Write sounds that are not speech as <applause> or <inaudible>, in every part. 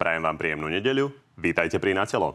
Prajem vám príjemnú nedeľu. Vítajte pri Na telo.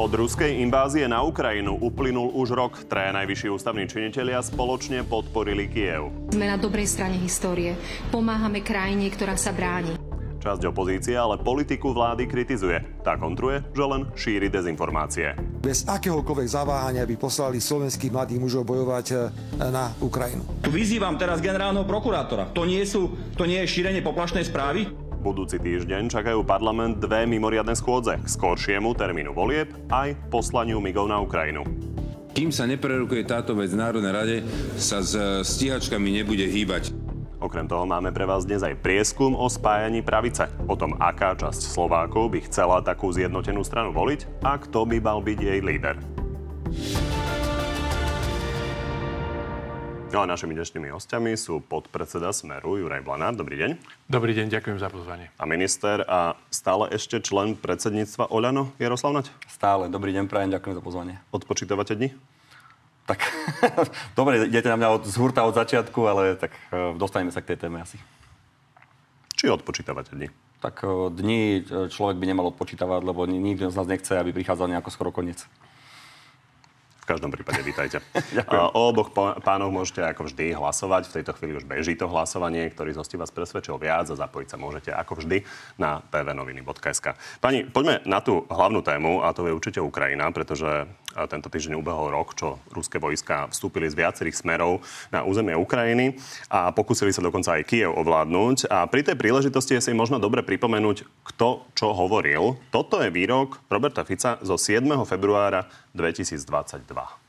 Od ruskej invázie na Ukrajinu uplynul už rok. Traja najvyšší ústavní činitelia spoločne podporili Kiev. Sme na dobrej strane histórie. Pomáhame krajine, ktorá sa bráni. Časť opozície ale politiku vlády kritizuje. Tá kontruje, že len šíri dezinformácie. Bez akéhokoľvek zaváhania by poslali slovenských mladých mužov bojovať e, na Ukrajinu. Tu vyzývam teraz generálneho prokurátora. To nie, sú, to nie je šírenie poplašnej správy? Budúci týždeň čakajú parlament dve mimoriadne schôdze k skoršiemu termínu volieb aj poslaniu migov na Ukrajinu. Kým sa neprerukuje táto vec v Národnej rade, sa s stíhačkami nebude hýbať. Okrem toho máme pre vás dnes aj prieskum o spájaní pravice. O tom, aká časť Slovákov by chcela takú zjednotenú stranu voliť a kto by mal byť jej líder. No a našimi dnešnými hostiami sú podpredseda Smeru Juraj Blanár. Dobrý deň. Dobrý deň, ďakujem za pozvanie. A minister a stále ešte člen predsedníctva Oľano Jaroslav Nať. Stále. Dobrý deň, prajem, ďakujem za pozvanie. Odpočítavate dni? Tak, <laughs> dobre, idete na mňa od, z hurta od začiatku, ale tak uh, dostaneme sa k tej téme asi. Či odpočítavate dni? Tak uh, dni e, človek by nemal odpočítavať, lebo nikto z nás nechce, aby prichádzal nejako skoro koniec. V každom prípade vítajte. <laughs> o oboch pánoch môžete ako vždy hlasovať. V tejto chvíli už beží to hlasovanie, ktorý z vás presvedčil viac a zapojiť sa môžete ako vždy na tvnoviny.sk. Pani, poďme na tú hlavnú tému a to je určite Ukrajina, pretože tento týždeň ubehol rok, čo ruské vojska vstúpili z viacerých smerov na územie Ukrajiny a pokúsili sa dokonca aj Kiev ovládnuť. A pri tej príležitosti je si možno dobre pripomenúť, kto čo hovoril. Toto je výrok Roberta Fica zo 7. februára 2022.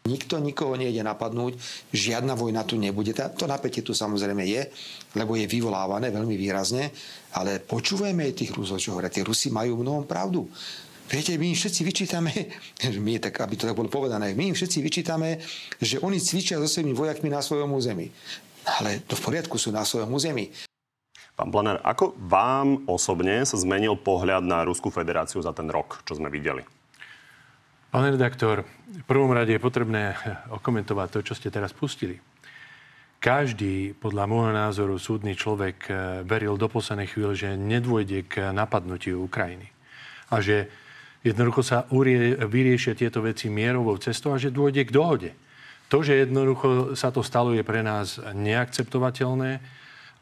Nikto nikoho nejde napadnúť, žiadna vojna tu nebude. To napätie tu samozrejme je, lebo je vyvolávané veľmi výrazne, ale počúvajme tých Rusov, čo hovoria. Tí Rusi majú mnohom pravdu. Viete, my im všetci vyčítame, <laughs> my, tak, aby to tak bolo povedané, my im všetci vyčítame, že oni cvičia so svojimi vojakmi na svojom území. Ale to v poriadku sú na svojom území. Pán Planár, ako vám osobne sa zmenil pohľad na Ruskú federáciu za ten rok, čo sme videli? Pán redaktor, v prvom rade je potrebné <laughs> okomentovať to, čo ste teraz pustili. Každý, podľa môjho názoru, súdny človek eh, veril do poslednej chvíle, že nedôjde k napadnutiu Ukrajiny. A že Jednoducho sa urie, vyriešia tieto veci mierovou cestou a že dôjde k dohode. To, že jednoducho sa to stalo, je pre nás neakceptovateľné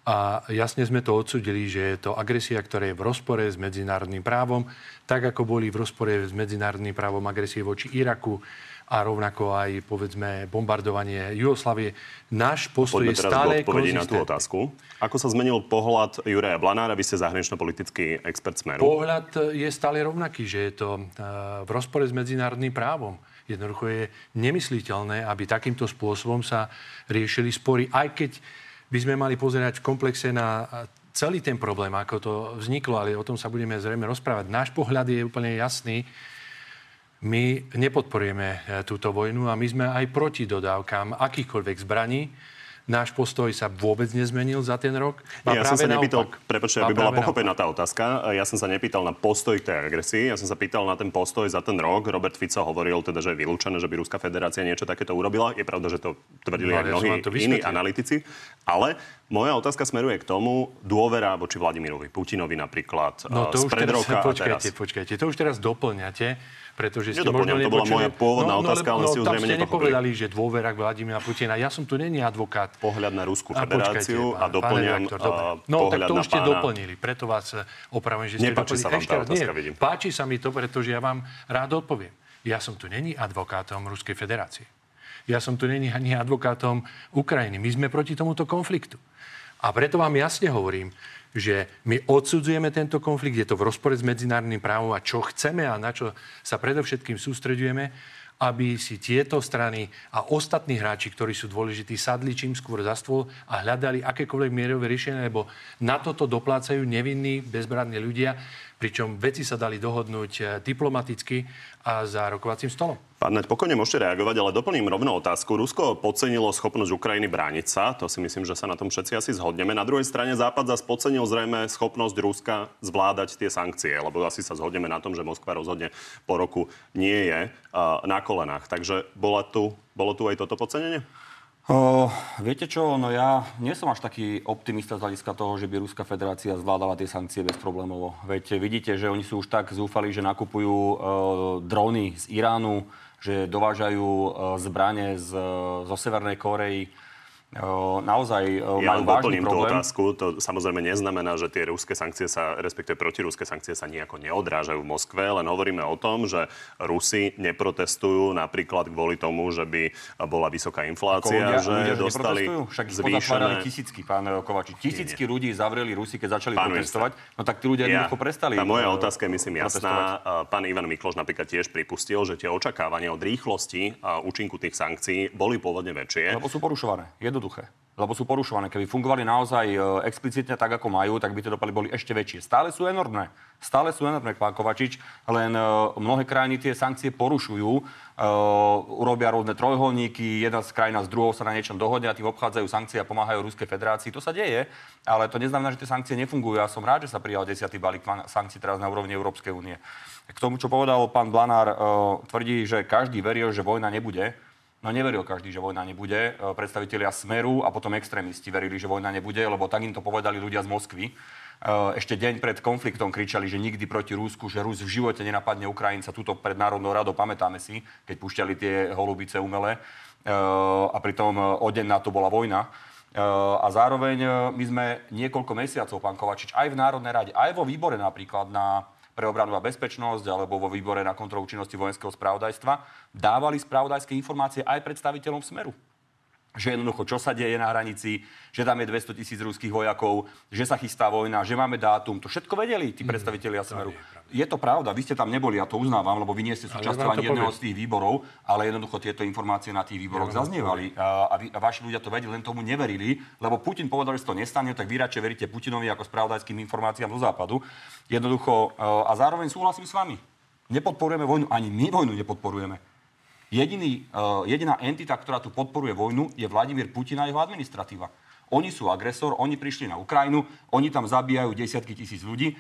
a jasne sme to odsudili, že je to agresia, ktorá je v rozpore s medzinárodným právom, tak ako boli v rozpore s medzinárodným právom agresie voči Iraku, a rovnako aj, povedzme, bombardovanie Jugoslavie. Náš postoj Poďme je stále na tú otázku. Ako sa zmenil pohľad Juraja Blanára? Vy ste zahranično-politický expert Smeru. Pohľad je stále rovnaký, že je to eh, v rozpore s medzinárodným právom. Jednoducho je nemysliteľné, aby takýmto spôsobom sa riešili spory, aj keď by sme mali pozerať v komplexe na eh, celý ten problém, ako to vzniklo, ale o tom sa budeme zrejme rozprávať. Náš pohľad je úplne jasný my nepodporujeme e, túto vojnu a my sme aj proti dodávkam akýchkoľvek zbraní. Náš postoj sa vôbec nezmenil za ten rok. A ja som sa nepýtal, prepočte, aby bola pochopená tá otázka, ja som sa nepýtal na postoj k tej agresii, ja som sa pýtal na ten postoj za ten rok. Robert Fico hovoril teda, že je vylúčené, že by Ruská federácia niečo takéto urobila. Je pravda, že to tvrdili no, aj mnohí iní analytici. Ale moja otázka smeruje k tomu dôvera voči Vladimirovi Putinovi napríklad no, to z pred teraz, roka počkajte, počkajte, to už teraz doplňate pretože ste možno to bola moja pôvodná no, no, otázka, ale no, si ju zrejme ste nepovedali, že dôvera k Vladimíra Putina. Ja som tu není advokát. Pohľad na Ruskú federáciu a, a doplňam uh, No tak to už ste doplnili, preto vás eh, opravujem, že ste Nepáči sa vám tá otázka, vidím. Páči sa mi to, pretože ja vám rád odpoviem. Ja som tu není advokátom Ruskej federácie. Ja som tu není ani advokátom Ukrajiny. My sme proti tomuto konfliktu. A preto vám jasne hovorím, že my odsudzujeme tento konflikt, je to v rozpore s medzinárodným právom a čo chceme a na čo sa predovšetkým sústredujeme, aby si tieto strany a ostatní hráči, ktorí sú dôležití, sadli čím skôr za stôl a hľadali akékoľvek mierové riešenie, lebo na toto doplácajú nevinní, bezbranní ľudia, pričom veci sa dali dohodnúť eh, diplomaticky za rokovacím stolom. Pán Naď, pokojne môžete reagovať, ale doplním rovno otázku. Rusko podcenilo schopnosť Ukrajiny brániť sa, to si myslím, že sa na tom všetci asi zhodneme. Na druhej strane Západ zase podcenil zrejme schopnosť Ruska zvládať tie sankcie, lebo asi sa zhodneme na tom, že Moskva rozhodne po roku nie je uh, na kolenách. Takže bola tu, bolo tu aj toto podcenenie? O, viete čo, no ja nie som až taký optimista z hľadiska toho, že by Ruská federácia zvládala tie sankcie bez problémov. Veď vidíte, že oni sú už tak zúfali, že nakupujú e, drony z Iránu, že dovážajú e, zbranie z, zo Severnej Korei naozaj ja majú vážny problém. tú otázku. To samozrejme neznamená, že tie ruské sankcie sa, respektíve protiruské sankcie sa nejako neodrážajú v Moskve, len hovoríme o tom, že Rusi neprotestujú napríklad kvôli tomu, že by bola vysoká inflácia, ľudia, že ľudia, dostali Však zvýšené... tisícky, pán Kovači. Tisícky nie, ľudí zavreli Rusi, keď začali pán protestovať. No tak tí ľudia ja, jednoducho prestali. Tá moja otázka je, myslím, jasná. Pán Ivan Mikloš napríklad tiež pripustil, že tie očakávania od rýchlosti a účinku tých sankcií boli pôvodne väčšie. Lebo sú porušované. Jedno jednoduché lebo sú porušované. Keby fungovali naozaj e, explicitne tak, ako majú, tak by tie dopady boli ešte väčšie. Stále sú enormné. Stále sú enormné, pán Kovačič, len e, mnohé krajiny tie sankcie porušujú, uh, urobia rôzne trojholníky, jedna z krajina s druhou sa na niečom dohodia, tým obchádzajú sankcie a pomáhajú Ruskej federácii. To sa deje, ale to neznamená, že tie sankcie nefungujú. Ja som rád, že sa prijal desiatý balík sankcií teraz na úrovni Európskej únie. K tomu, čo povedal pán Blanár, tvrdí, že každý veril, že vojna nebude. No neveril každý, že vojna nebude. E, predstavitelia Smeru a potom extrémisti verili, že vojna nebude, lebo tak im to povedali ľudia z Moskvy. E, ešte deň pred konfliktom kričali, že nikdy proti Rúsku, že Rus v živote nenapadne Ukrajinca. Tuto pred Národnou radou pamätáme si, keď púšťali tie holubice umelé. E, a pritom o deň na to bola vojna. A zároveň my sme niekoľko mesiacov, pán Kovačič, aj v Národnej rade, aj vo výbore napríklad na pre obranu a bezpečnosť alebo vo výbore na kontrolu činnosti vojenského spravodajstva dávali spravodajské informácie aj predstaviteľom Smeru že jednoducho, čo sa deje na hranici, že tam je 200 tisíc ruských vojakov, že sa chystá vojna, že máme dátum. To všetko vedeli tí mhm. predstaviteľia mm, Smeru. Je, je to pravda, vy ste tam neboli, ja to uznávam, lebo vy nie ste súčasťou ani jedného z tých výborov, ale jednoducho tieto informácie na tých výboroch ja zaznievali. A, a, vy, a vaši ľudia to vedeli, len tomu neverili, lebo Putin povedal, že to nestane, tak vy radšej veríte Putinovi ako spravodajským informáciám zo západu. Jednoducho, a zároveň súhlasím s vami. Nepodporujeme vojnu, ani my vojnu nepodporujeme. Jediný, uh, jediná entita, ktorá tu podporuje vojnu, je Vladimír Putin a jeho administratíva. Oni sú agresor, oni prišli na Ukrajinu, oni tam zabíjajú desiatky tisíc ľudí,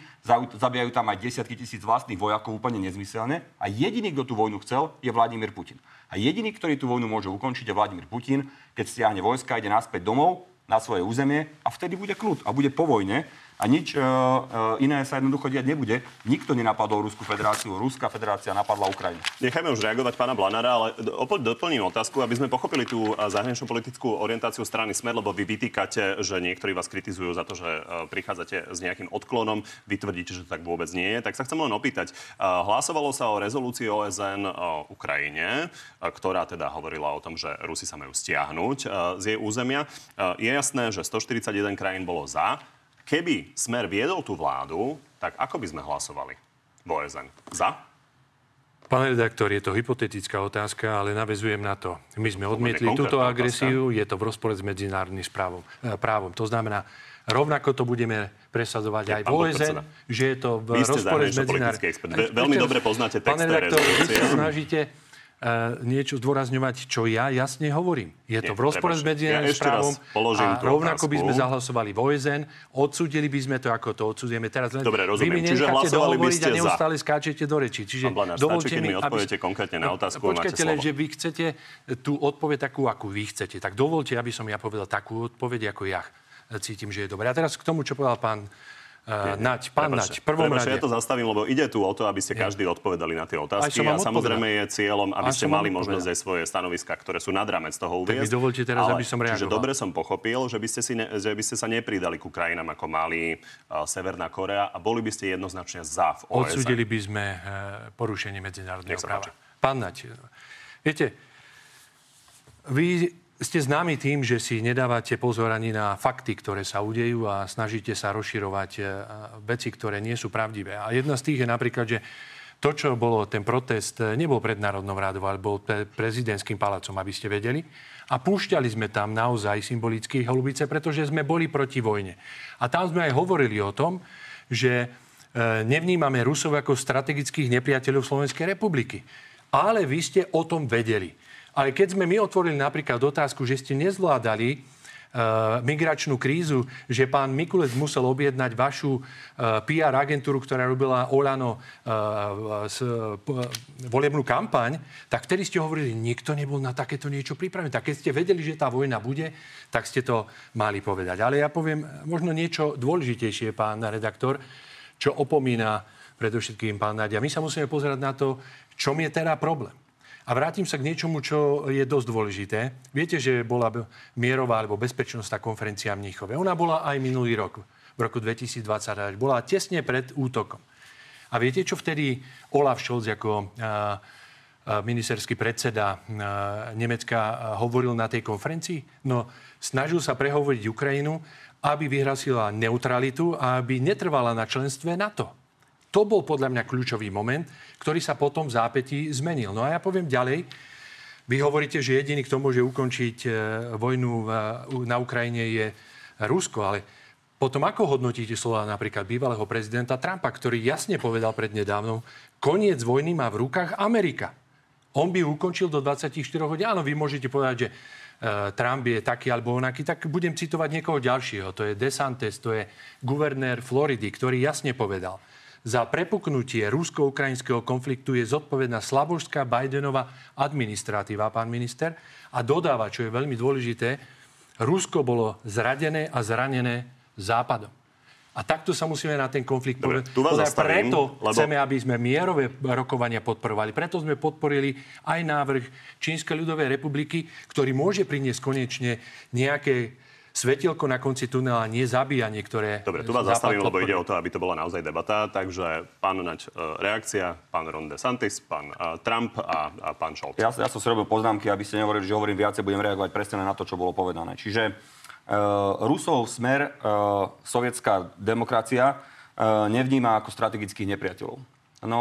zabíjajú tam aj desiatky tisíc vlastných vojakov úplne nezmyselne. A jediný, kto tú vojnu chcel, je Vladimír Putin. A jediný, ktorý tú vojnu môže ukončiť, je Vladimír Putin, keď stiahne vojska, ide naspäť domov na svoje územie a vtedy bude kľud a bude po vojne a nič uh, iné sa jednoducho diať nebude. Nikto nenapadol Rusku federáciu, Ruská federácia napadla Ukrajinu. Nechajme už reagovať pána Blanára, ale opäť doplním otázku, aby sme pochopili tú zahraničnú politickú orientáciu strany Smer, lebo vy vytýkate, že niektorí vás kritizujú za to, že prichádzate s nejakým odklonom, vy tvrdíte, že to tak vôbec nie je. Tak sa chcem len opýtať, hlasovalo sa o rezolúcii OSN o Ukrajine, ktorá teda hovorila o tom, že Rusi sa majú stiahnuť z jej územia. Je jasné, že 141 krajín bolo za, Keby Smer viedol tú vládu, tak ako by sme hlasovali v OSN? Za? Pán redaktor, je to hypotetická otázka, ale navezujem na to. My sme odmietli túto agresiu, je to v rozpore s medzinárodným správom, eh, právom. To znamená, rovnako to budeme presadzovať aj v OSN, že je to v rozpore s medzinárodným... Veľmi dobre poznáte text Pán redaktor, vy sa snažíte niečo zdôrazňovať, čo ja jasne hovorím. Je to Nie, v rozpore s medzinárodným ja právom a rovnako otázku. by sme zahlasovali v OSN, odsúdili by sme to, ako to odsúdime teraz. Len Dobre, rozumiem. Vy mi Čiže hlasovali by ste a neustále za. skáčete do reči. Čiže Blanáš, dovolte stačí, mi, mi odpoviete aby... konkrétne na otázku. Počkajte len, že vy chcete tú odpoveď takú, akú vy chcete. Tak dovolte, aby som ja povedal takú odpoveď, ako ja cítim, že je dobré. A teraz k tomu, čo povedal pán Uh, Nať, pán Nať, prvom rade. ja to zastavím, lebo ide tu o to, aby ste každý odpovedali na tie otázky. A samozrejme je cieľom, aby ste mali možnosť aj svoje stanoviska, ktoré sú nad rámec toho uviezť. Tak mi dovolte teraz, Ale, aby som reagoval. Čiže dobre som pochopil, že by ste, si ne, že by ste sa nepridali ku krajinám ako Mali, uh, Severná Korea a boli by ste jednoznačne za v OSN. Odsúdili by sme uh, porušenie medzinárodného práva. Pán Nať, viete, vy ste známi tým, že si nedávate pozor ani na fakty, ktoré sa udejú a snažíte sa rozširovať e, veci, ktoré nie sú pravdivé. A jedna z tých je napríklad, že to, čo bolo ten protest, e, nebol pred Národnou rádou, ale bol pred prezidentským palácom, aby ste vedeli. A púšťali sme tam naozaj symbolické holubice, pretože sme boli proti vojne. A tam sme aj hovorili o tom, že nevnímame Rusov ako strategických nepriateľov Slovenskej republiky. Ale vy ste o tom vedeli. Ale keď sme my otvorili napríklad otázku, že ste nezvládali uh, migračnú krízu, že pán Mikulec musel objednať vašu uh, PR agentúru, ktorá robila Olano uh, s, volebnú kampaň, tak vtedy ste hovorili, nikto nebol na takéto niečo pripravený. Tak keď ste vedeli, že tá vojna bude, tak ste to mali povedať. Ale ja poviem možno niečo dôležitejšie, pán redaktor, čo opomína predovšetkým pán Nadia. My sa musíme pozerať na to, čom je teda problém. A vrátim sa k niečomu, čo je dosť dôležité. Viete, že bola mierová alebo bezpečnostná konferencia v Mníchove. Ona bola aj minulý rok, v roku 2020. Bola tesne pred útokom. A viete, čo vtedy Olaf Scholz ako ministerský predseda Nemecka hovoril na tej konferencii? No, snažil sa prehovoriť Ukrajinu, aby vyhrasila neutralitu a aby netrvala na členstve NATO. To bol podľa mňa kľúčový moment, ktorý sa potom v zápätí zmenil. No a ja poviem ďalej. Vy hovoríte, že jediný, kto môže ukončiť e, vojnu na Ukrajine je Rusko, ale potom ako hodnotíte slova napríklad bývalého prezidenta Trumpa, ktorý jasne povedal prednedávnom, koniec vojny má v rukách Amerika. On by ukončil do 24 hodín. Áno, vy môžete povedať, že e, Trump je taký alebo onaký, tak budem citovať niekoho ďalšieho. To je DeSantis, to je guvernér Floridy, ktorý jasne povedal, za prepuknutie rusko-ukrajinského konfliktu je zodpovedná slabožská Bidenová administratíva, pán minister. A dodáva, čo je veľmi dôležité, Rusko bolo zradené a zranené Západom. A takto sa musíme na ten konflikt Dobre, tu vás zastavím, Preto lebo... chceme, aby sme mierové rokovania podporovali. Preto sme podporili aj návrh Čínskej ľudovej republiky, ktorý môže priniesť konečne nejaké svetielko na konci tunela nezabíja niektoré... Dobre, tu vás zastavím, lebo ide o to, aby to bola naozaj debata. Takže pán Nač, e, reakcia, pán Ron DeSantis, pán e, Trump a, a pán Scholz. Ja, ja som si robil poznámky, aby ste nehovorili, že hovorím viacej, budem reagovať presne na to, čo bolo povedané. Čiže uh, Rusov smer, uh, sovietská demokracia uh, nevníma ako strategických nepriateľov. No,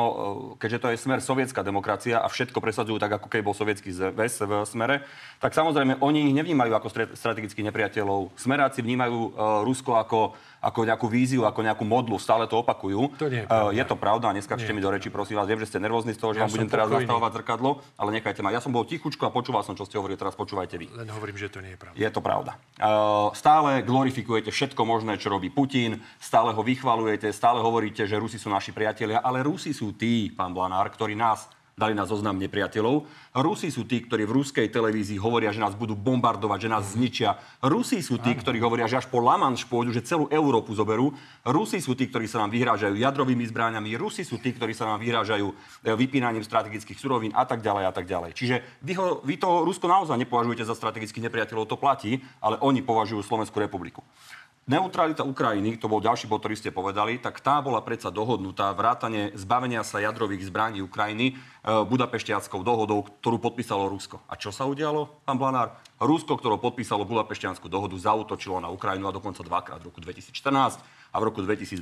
keďže to je smer sovietská demokracia a všetko presadzujú tak, ako keď bol sovietský zväz v smere, tak samozrejme oni ich nevnímajú ako strategických nepriateľov. Smeráci vnímajú uh, Rusko ako ako nejakú víziu, ako nejakú modlu. Stále to opakujú. To nie je, pravda. Uh, je to pravda, neskačte mi do reči, prosím vás. Viem, že ste nervózni z toho, že ja vám budem teraz nastavovať zrkadlo, ale nechajte ma. Ja som bol tichučko a počúval som, čo ste hovorili, teraz počúvajte vy. Len hovorím, že to nie je pravda. Je to pravda. Uh, stále glorifikujete všetko možné, čo robí Putin, stále ho vychvalujete, stále hovoríte, že Rusi sú naši priatelia, ale Rusi sú tí, pán Blanár, ktorí nás dali na zoznam nepriateľov. Rusi sú tí, ktorí v ruskej televízii hovoria, že nás budú bombardovať, že nás zničia. Rusi sú tí, ktorí hovoria, že až po Lamanš pôjdu, že celú Európu zoberú. Rusi sú tí, ktorí sa nám vyhrážajú jadrovými zbráňami. Rusi sú tí, ktorí sa nám vyhrážajú e, vypínaním strategických surovín a tak ďalej a tak ďalej. Čiže vy, ho, vy to Rusko naozaj nepovažujete za strategických nepriateľov, to platí, ale oni považujú Slovenskú republiku. Neutralita Ukrajiny, to bol ďalší bod, ktorý ste povedali, tak tá bola predsa dohodnutá vrátane zbavenia sa jadrových zbraní Ukrajiny e, Budapeštianskou dohodou, ktorú podpísalo Rusko. A čo sa udialo, pán Blanár? Rusko, ktoré podpísalo Budapeštianskú dohodu, zautočilo na Ukrajinu a dokonca dvakrát v roku 2014 a v roku 2022.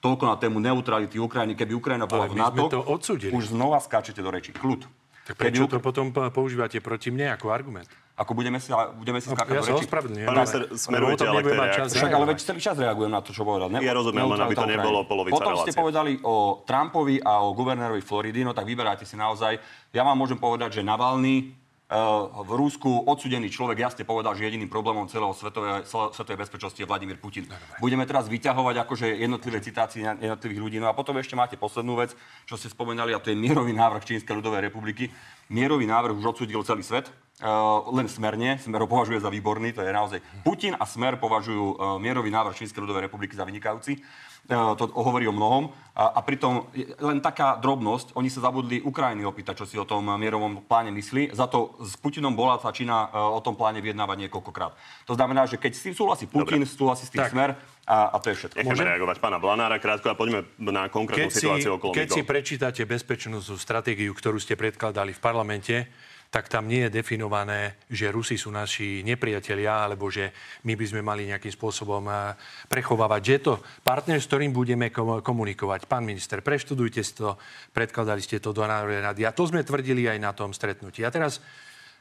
Toľko na tému neutrality Ukrajiny. Keby Ukrajina bola v NATO, to odsudili. už znova skáčete do reči. Kľud. Tak prečo Keby... to potom používate proti mne ako argument? Ako budeme si, budeme si skákať ja do reči. Ja Pán minister, smerujete ale k tej reakcii. Však ale veď celý čas reagujem na to, čo povedal. Ne? Ja rozumiem, len aby to nebolo polovica Potom relácie. ste povedali o Trumpovi a o guvernérovi Floridy, no tak vyberáte si naozaj. Ja vám môžem povedať, že Navalny v Rúsku odsudený človek jasne povedal, že jediným problémom celého svetovej, svetovej bezpečnosti je Vladimír Putin. Budeme teraz vyťahovať akože jednotlivé citácie jednotlivých ľudí. No a potom ešte máte poslednú vec, čo ste spomenali, a to je mierový návrh Čínskej ľudovej republiky. Mierový návrh už odsudil celý svet. Uh, len smerne, Smer ho považuje za výborný, to je naozaj. Putin a Smer považujú uh, mierový návrh Čínskej ľudovej republiky za vynikajúci. E, to hovorí o mnohom. A, a pritom len taká drobnosť, oni sa zabudli Ukrajiny opýtať, čo si o tom mierovom pláne myslí. Za to s Putinom bola tá Čína e, o tom pláne vyjednávať niekoľkokrát. To znamená, že keď s tým súhlasí Putin, Dobre. súhlasí s tým tak. smer a, a to je všetko. Môžeme reagovať pána Blanára krátko a poďme na konkrétnu keď situáciu si, okolo Keď si prečítate bezpečnostnú stratégiu, ktorú ste predkladali v parlamente, tak tam nie je definované, že Rusi sú naši nepriatelia, alebo že my by sme mali nejakým spôsobom eh, prechovávať. Že je to partner, s ktorým budeme komunikovať. Pán minister, preštudujte si to, predkladali ste to do Národnej rady. A to sme tvrdili aj na tom stretnutí. A teraz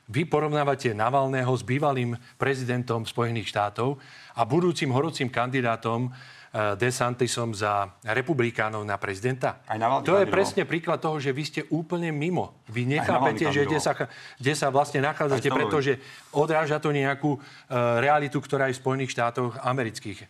vy porovnávate Navalného s bývalým prezidentom Spojených štátov a budúcim horúcim kandidátom DeSantisom za republikánov na prezidenta? Aj na to je presne príklad toho, že vy ste úplne mimo. Vy nechápete, že kde sa, kde sa vlastne nachádzate, pretože odráža to nejakú uh, realitu, ktorá je v Spojených štátoch amerických.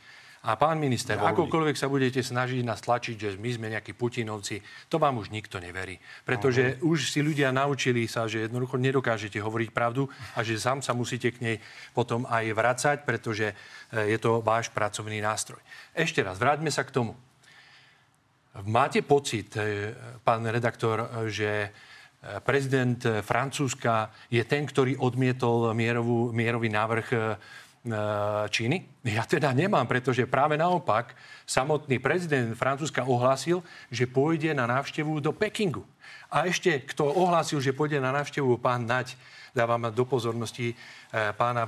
A pán minister, akokoľvek sa budete snažiť nás tlačiť, že my sme nejakí Putinovci, to vám už nikto neverí. Pretože uh-huh. už si ľudia naučili sa, že jednoducho nedokážete hovoriť pravdu a že sám sa musíte k nej potom aj vracať, pretože eh, je to váš pracovný nástroj. Ešte raz, vráťme sa k tomu. Máte pocit, eh, pán redaktor, že prezident Francúzska je ten, ktorý odmietol mierovú, mierový návrh Číny? Ja teda nemám, pretože práve naopak samotný prezident Francúzska ohlásil, že pôjde na návštevu do Pekingu. A ešte, kto ohlásil, že pôjde na návštevu pán Nať, dávam do pozornosti pána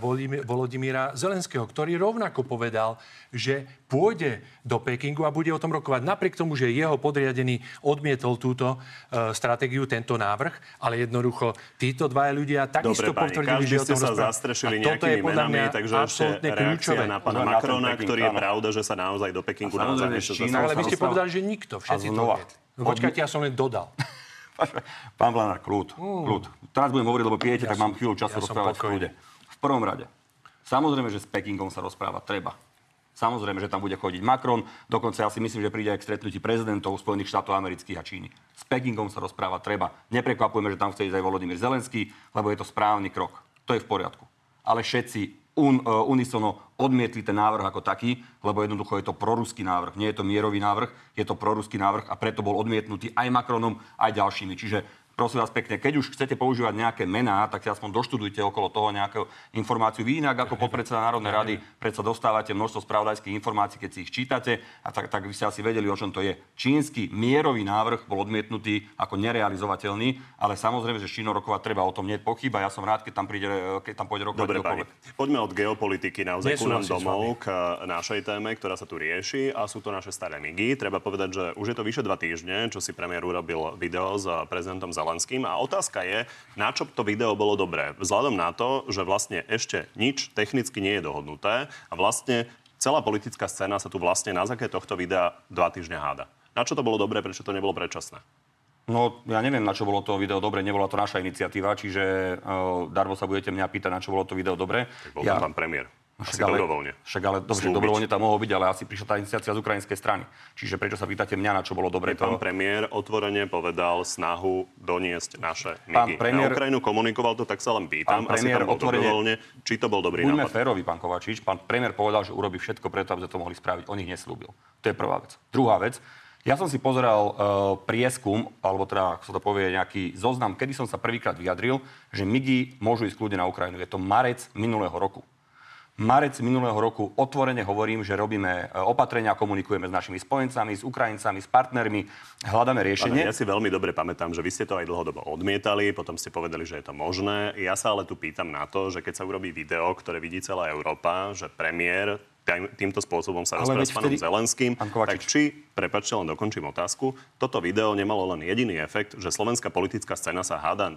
Volodimíra Zelenského, ktorý rovnako povedal, že pôjde do Pekingu a bude o tom rokovať. Napriek tomu, že jeho podriadený odmietol túto uh, stratégiu, tento návrh, ale jednoducho títo dvaja ľudia takisto Dobre, potvrdili, že o tom ste sa zastrešili A toto je nejakými podľa mňa menami, takže ešte kľúčové. na pána ten Macrona, Peking, ktorý je áno. pravda, že sa naozaj do Pekingu naozaj ešte Ale vy ste povedali, že nikto. Všetci to viete. No, počkajte, ja som len dodal. <laughs> Pán Blanár, kľud, kľud. Teraz budem hovoriť, lebo pijete, tak mám chvíľu času ja som rozprávať v kľude. V prvom rade, samozrejme, že s Pekingom sa rozpráva treba. Samozrejme, že tam bude chodiť Macron, dokonca ja si myslím, že príde aj k stretnutí prezidentov Spojených štátov amerických a Číny. S Pekingom sa rozpráva treba. Neprekvapujeme, že tam chce ísť aj Volodymyr Zelenský, lebo je to správny krok. To je v poriadku. Ale všetci un, uh, unisono odmietli ten návrh ako taký, lebo jednoducho je to proruský návrh. Nie je to mierový návrh, je to proruský návrh a preto bol odmietnutý aj Macronom, aj ďalšími. Čiže prosím vás pekne, keď už chcete používať nejaké mená, tak si aspoň doštudujte okolo toho nejakú informáciu. Vy inak ako podpredseda Národnej rady predsa dostávate množstvo spravodajských informácií, keď si ich čítate, a tak, tak by ste asi vedeli, o čom to je. Čínsky mierový návrh bol odmietnutý ako nerealizovateľný, ale samozrejme, že s Čínou rokovať treba, o tom nie je pochyba. Ja som rád, keď tam, príde, keď tam pôjde rokovať Dobre, pani. kdokoľvek. Poďme od geopolitiky naozaj ku nám domov, k našej téme, ktorá sa tu rieši a sú to naše staré migy. Treba povedať, že už je to vyše dva týždne, čo si premiér urobil video s prezidentom Zelenským a otázka je, na čo to video bolo dobré. Vzhľadom na to, že vlastne ešte nič technicky nie je dohodnuté a vlastne celá politická scéna sa tu vlastne na základe tohto videa dva týždne háda. Na čo to bolo dobré, prečo to nebolo predčasné? No, ja neviem, na čo bolo to video dobre, nebola to naša iniciatíva, čiže uh, darmo sa budete mňa pýtať, na čo bolo to video dobre. Tak bol tam pán premiér. Asi Však ale, dobrovoľne. však ale dobre, dobrovoľne tam mohol byť, ale asi prišla tá iniciácia z ukrajinskej strany. Čiže prečo sa pýtate mňa, na čo bolo dobre Pán to? premiér otvorene povedal snahu doniesť naše Pán migy. premiér- Na Ukrajinu komunikoval to, tak sa len pýtam. Pán Asi premiér tam bol otvorene- dobrovoľne. Či to bol dobrý Buďme nápad? férovi, pán Kovačič. Pán premiér povedal, že urobí všetko preto, aby sme to mohli spraviť. On ich neslúbil. To je prvá vec. Druhá vec. Ja som si pozeral uh, prieskum, alebo teda, ako sa to povie, nejaký zoznam, kedy som sa prvýkrát vyjadril, že MIGI môžu ísť kľudne na Ukrajinu. Je to marec minulého roku. Marec minulého roku otvorene hovorím, že robíme e, opatrenia, komunikujeme s našimi spojencami, s Ukrajincami, s partnermi, hľadáme Pane, riešenie. ja si veľmi dobre pamätám, že vy ste to aj dlhodobo odmietali, potom ste povedali, že je to možné. Ja sa ale tu pýtam na to, že keď sa urobí video, ktoré vidí celá Európa, že premiér tým- týmto spôsobom sa rozpráva s pánom vtedy- Zelenským, tak či, prepačte, len dokončím otázku, toto video nemalo len jediný efekt, že slovenská politická scéna sa háda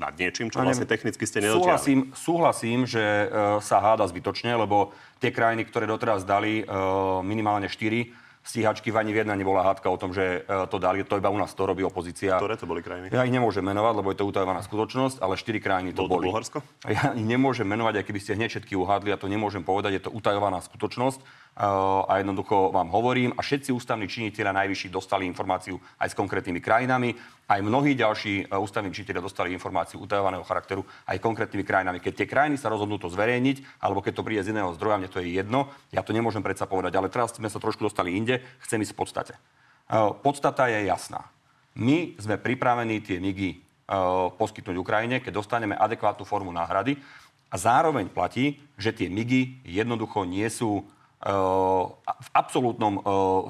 nad niečím, čo vlastne technicky ste nedotiahli. Súhlasím, súhlasím, že e, sa háda zbytočne, lebo tie krajiny, ktoré doteraz dali e, minimálne 4 stíhačky, v ani v jedna nebola hádka o tom, že e, to dali. To iba u nás to robí opozícia. Ktoré to boli krajiny? Ja ich nemôžem menovať, lebo je to utajovaná skutočnosť, ale 4 krajiny to Bolo to boli. Bulharsko? Ja ich nemôžem menovať, aj keby ste hneď všetky uhádli, ja to nemôžem povedať, je to utajovaná skutočnosť. A jednoducho vám hovorím, a všetci ústavní činiteľia najvyšší dostali informáciu aj s konkrétnymi krajinami, aj mnohí ďalší uh, ústavní činiteľia dostali informáciu utajovaného charakteru aj konkrétnymi krajinami. Keď tie krajiny sa rozhodnú to zverejniť, alebo keď to príde z iného zdroja, mne to je jedno, ja to nemôžem predsa povedať, ale teraz sme sa trošku dostali inde, chcem ísť v podstate. Uh, podstata je jasná. My sme pripravení tie MIGy uh, poskytnúť Ukrajine, keď dostaneme adekvátnu formu náhrady. A zároveň platí, že tie MIGy jednoducho nie sú v absolútnom uh,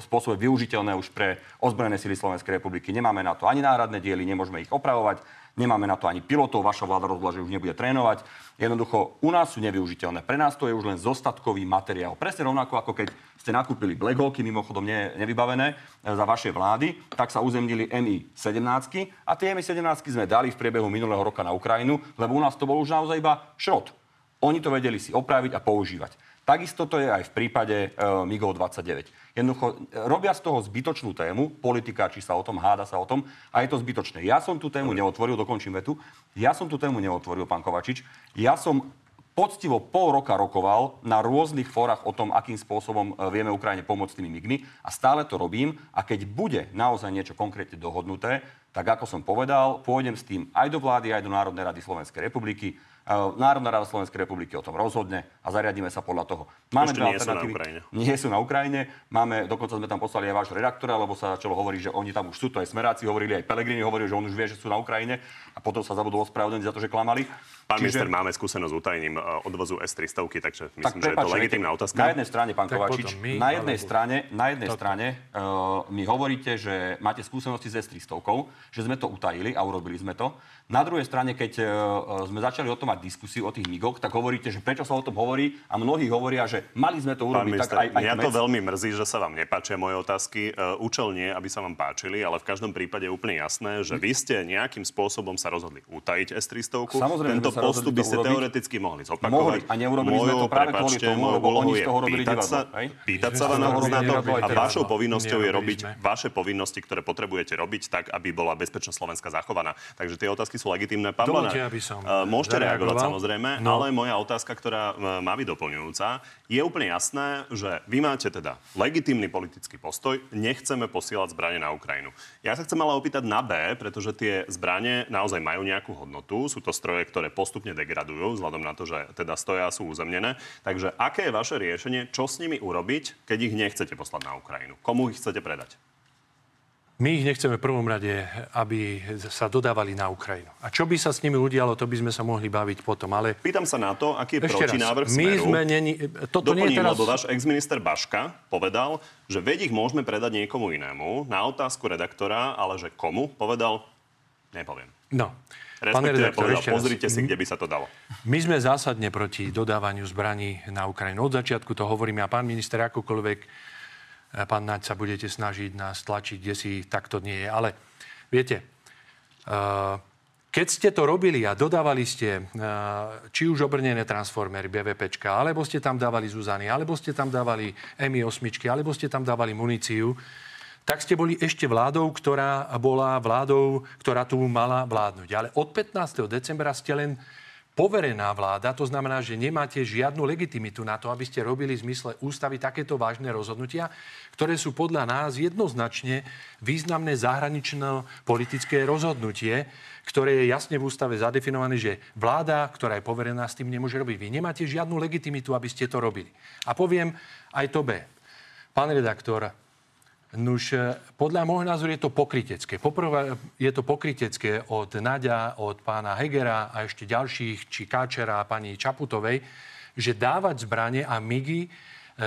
spôsobe využiteľné už pre ozbrojené sily Slovenskej republiky. Nemáme na to ani náhradné diely, nemôžeme ich opravovať, nemáme na to ani pilotov, vaša vláda rozhodla, že už nebude trénovať. Jednoducho, u nás sú nevyužiteľné. Pre nás to je už len zostatkový materiál. Presne rovnako ako keď ste nakúpili Black mimochodom ne, nevybavené, e, za vaše vlády, tak sa uzemnili Mi-17 a tie Mi-17 sme dali v priebehu minulého roka na Ukrajinu, lebo u nás to bol už naozaj iba šrot. Oni to vedeli si opraviť a používať. Takisto to je aj v prípade uh, MIGov 29. Jednoducho e, robia z toho zbytočnú tému, politika, či sa o tom háda sa o tom, a je to zbytočné. Ja som tú tému neotvoril, dokončím vetu, ja som tú tému neotvoril, pán Kovačič. Ja som poctivo pol roka rokoval na rôznych fórach o tom, akým spôsobom e, vieme Ukrajine pomôcť tými migmi a stále to robím a keď bude naozaj niečo konkrétne dohodnuté, tak ako som povedal, pôjdem s tým aj do vlády, aj do Národnej rady Slovenskej republiky Národná rada Slovenskej republiky o tom rozhodne a zariadíme sa podľa toho. Máme Ešte nie sú na Ukrajine. Nie sú na Ukrajine. Máme, dokonca sme tam poslali aj vášho redaktora, lebo sa začalo hovoriť, že oni tam už sú, to aj smeráci hovorili, aj Pelegrini hovorili, že on už vie, že sú na Ukrajine a potom sa zabudol ospravedlniť za to, že klamali. Pán Čiže... minister, máme skúsenosť s utajením e, odvozu S-300, takže myslím, tak, že je to legitimná otázka. Na jednej strane, pán tak Kovačič, my, na jednej alebo... strane, na jednej to... strane uh, mi hovoríte, že máte skúsenosti s S-300, že sme to utajili a urobili sme to. Na druhej strane, keď uh, sme začali o tom mať diskusiu o tých migoch, tak hovoríte, že prečo sa o tom hovorí a mnohí hovoria, že mali sme to urobiť minister, tak aj, aj Mňa to veľmi mrzí, že sa vám nepáčia moje otázky. Uh, účel nie, aby sa vám páčili, ale v každom prípade je úplne jasné, že vy ste nejakým spôsobom sa rozhodli utajiť S-300. Samozrejme, Tento postup by ste teoreticky mohli zopakovať. Mohli. A neurobili sme to práve kvôli tomu, lebo oni z toho robili pýtať sa, pýtať sa na, na to a vašou povinnosťou je robiť vaše povinnosti, ktoré potrebujete robiť tak, aby bola bezpečnosť Slovenska zachovaná. Takže tie otázky sú legitimné. Pán Dovolte, aby som uh, môžete reagovať samozrejme, no. ale moja otázka, ktorá uh, má byť doplňujúca, je úplne jasné, že vy máte teda legitímny politický postoj, nechceme posielať zbranie na Ukrajinu. Ja sa chcem ale opýtať na B, pretože tie zbranie naozaj majú nejakú hodnotu. Sú to stroje, ktoré postupne degradujú, vzhľadom na to, že teda stoja a sú uzemnené. Takže aké je vaše riešenie, čo s nimi urobiť, keď ich nechcete poslať na Ukrajinu? Komu ich chcete predať? My ich nechceme v prvom rade, aby sa dodávali na Ukrajinu. A čo by sa s nimi udialo, to by sme sa mohli baviť potom. Ale... Pýtam sa na to, aký je Ešte protinávrh raz, my smeru. Sme neni... Toto Doplním, nie je teraz... lebo váš exminister Baška povedal, že veď ich môžeme predať niekomu inému. Na otázku redaktora, ale že komu, povedal, nepoviem. No. Respektíve povedal, pozrite si, kde by sa to dalo. My sme zásadne proti dodávaniu zbraní na Ukrajinu. Od začiatku to hovoríme a pán minister akokoľvek, eh, pán Naď, sa budete snažiť nás tlačiť, kde si takto nie je. Ale viete, uh, keď ste to robili a dodávali ste uh, či už obrnené transformery BVPčka, alebo ste tam dávali Zuzany, alebo ste tam dávali Mi-8, alebo ste tam dávali muníciu, tak ste boli ešte vládou, ktorá bola vládou, ktorá tu mala vládnuť. Ale od 15. decembra ste len poverená vláda, to znamená, že nemáte žiadnu legitimitu na to, aby ste robili v zmysle ústavy takéto vážne rozhodnutia, ktoré sú podľa nás jednoznačne významné zahraničné politické rozhodnutie, ktoré je jasne v ústave zadefinované, že vláda, ktorá je poverená, s tým nemôže robiť. Vy nemáte žiadnu legitimitu, aby ste to robili. A poviem aj to B. Pán redaktor, Nuž, e, podľa môjho názoru je to pokrytecké. Poprvé je to pokrytecké od Naďa, od pána Hegera a ešte ďalších, či Káčera a pani Čaputovej, že dávať zbranie a migy e,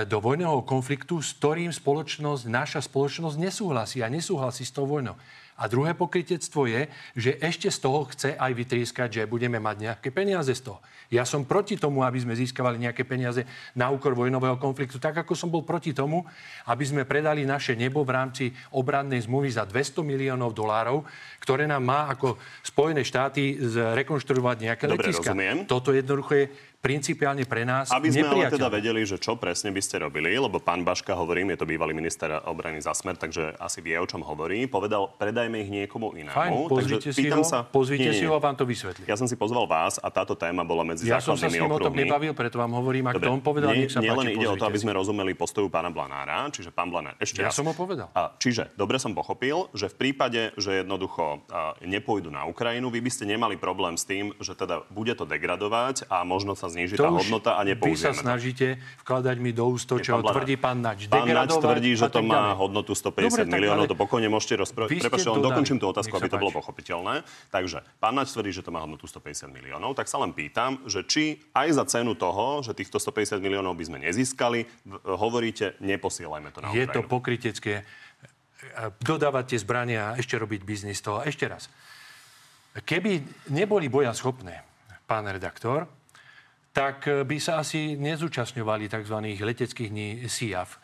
do vojného konfliktu, s ktorým spoločnosť, naša spoločnosť nesúhlasí a nesúhlasí s tou vojnou. A druhé pokrytectvo je, že ešte z toho chce aj vytrieskať, že budeme mať nejaké peniaze z toho. Ja som proti tomu, aby sme získavali nejaké peniaze na úkor vojnového konfliktu, tak ako som bol proti tomu, aby sme predali naše nebo v rámci obrannej zmluvy za 200 miliónov dolárov, ktoré nám má ako Spojené štáty zrekonštruovať nejaké Dobre, letiska. Rozumiem. Toto jednoducho je principiálne pre nás Aby sme ale teda vedeli, že čo presne by ste robili, lebo pán Baška, hovorím, je to bývalý minister obrany za smer, takže asi vie, o čom hovorí. Povedal, predajme ich niekomu inému. Fajn, pozrite si ho, sa... pozrite nie, si ho a vám to vysvetlí. Ja som si pozval vás a táto téma bola medzi ja základnými Ja som sa s ním o tom nebavil, preto vám hovorím, ak Dobre, to on povedal, nie, nech sa Nielen ide o to, aby sme rozumeli postoju pána Blanára, čiže pán Blanár, ešte Ja raz. som ho povedal. A, čiže, dobre som pochopil, že v prípade, že jednoducho a, nepôjdu na Ukrajinu, vy by ste nemali problém s tým, že teda bude to degradovať a možno sa zníži tá hodnota a nepoužijeme. Vy sa snažíte vkladať mi do úst to, čo tvrdí pán Nač. Pán Nač tvrdí, že to má hodnotu 150 Dobre, miliónov, to pokojne môžete rozprávať. Prepačte, len dokončím tú otázku, aby to bolo pochopiteľné. Takže pán Nač tvrdí, že to má hodnotu 150 miliónov, tak sa len pýtam, že či aj za cenu toho, že týchto 150 miliónov by sme nezískali, hovoríte, neposielajme to na Ukrajinu. Je to pokrytecké dodávať tie zbrania a ešte robiť biznis toho. Ešte raz. Keby neboli boja schopné, pán redaktor, tak eh, by sa asi nezúčastňovali tzv. leteckých dní SIAF.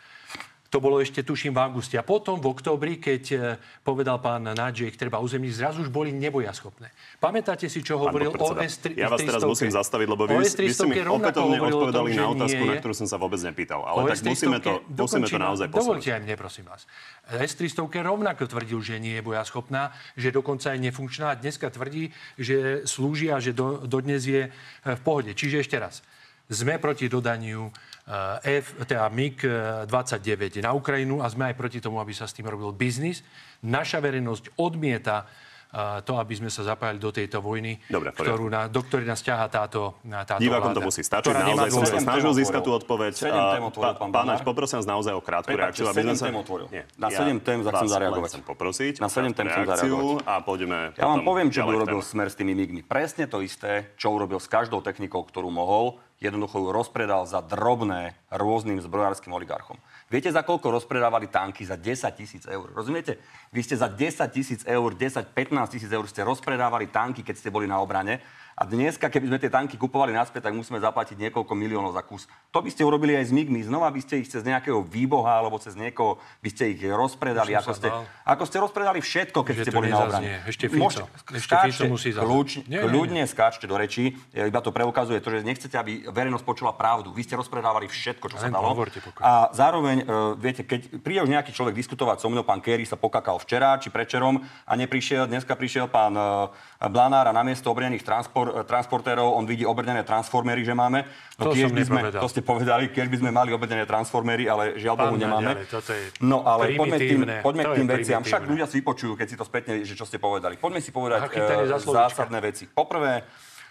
To bolo ešte, tuším, v auguste. A potom v októbri, keď e, povedal pán Náď, že ich treba uzemniť, zrazu už boli nebojaschopné. Pamätáte si, čo Pán hovoril o podpredseda, S-300? Ja vás teraz musím zastaviť, lebo vy, vy ste mi opätovne odpovedali na otázku, na ktorú som sa vôbec nepýtal. Ale tak musíme to, musíme to naozaj posunúť. Dovolte aj mne, prosím vás. S-300 rovnako tvrdil, že nie je bojaschopná, že dokonca je nefunkčná. Dneska tvrdí, že slúži a že do, dodnes je e, v pohode. Čiže ešte raz. Sme proti dodaniu eh, F, teda MiG-29 na Ukrajinu a sme aj proti tomu, aby sa s tým robil biznis. Naša verejnosť odmieta eh, to, aby sme sa zapájali do tejto vojny, Dobre, ktorú na, do ktorej nás ťaha táto, táto Divákom to musí stačiť. ktorá Naozaj som sa snažil získať tú odpoveď. Sedem tém otvoril pán Pán Naď, Blanár. poprosím vás naozaj o krátku Prepáčte, reakciu. aby sme sa- tém otvoril. Nie, Na ja sedem tém vás chcem zareagovať. chcem poprosiť. Na sedem krátku tém chcem zareagovať. A poďme Ja vám poviem, čo v urobil smer s tými migmi. Presne to isté, čo urobil s každou technikou, ktorú mohol. Jednoducho ju rozpredal za drobné rôznym zbrojárskym oligarchom. Viete, za koľko rozpredávali tanky? Za 10 tisíc eur. Rozumiete? Vy ste za 10 tisíc eur, 10-15 tisíc eur ste rozpredávali tanky, keď ste boli na obrane. A dneska, keby sme tie tanky kupovali naspäť, tak musíme zaplatiť niekoľko miliónov za kus. To by ste urobili aj s MIGmi. Znova by ste ich cez nejakého výboha alebo cez niekoho by ste ich rozpredali. Ako ste, ako ste rozpredali všetko, keď Že ste boli na obrane. Ešte Fico. Môžete- Ešte skáčte, Fico musí kľúč, Nie, nie, kľudne skáčte do rečí. Iba to preukazuje to, že nechcete, aby verejnosť počula pravdu. Vy ste rozpredávali všetko, čo sa dalo. A zároveň, e, viete, keď príde už nejaký človek diskutovať so mnou, pán Kerry sa pokakal včera či prečerom a neprišiel, dneska prišiel pán e, Blanár a namiesto obrnených transpor, transportérov on vidí obrnené transformery, že máme. To tiež by sme, to ste povedali, keď by sme mali obrnené transformery, ale žiaľ Bohu nemáme. Je no ale poďme k tým, poďme k tým veciam. Však ľudia si vypočujú, keď si to spätne, že čo ste povedali. Poďme si povedať slovíčka. zásadné veci. Poprvé,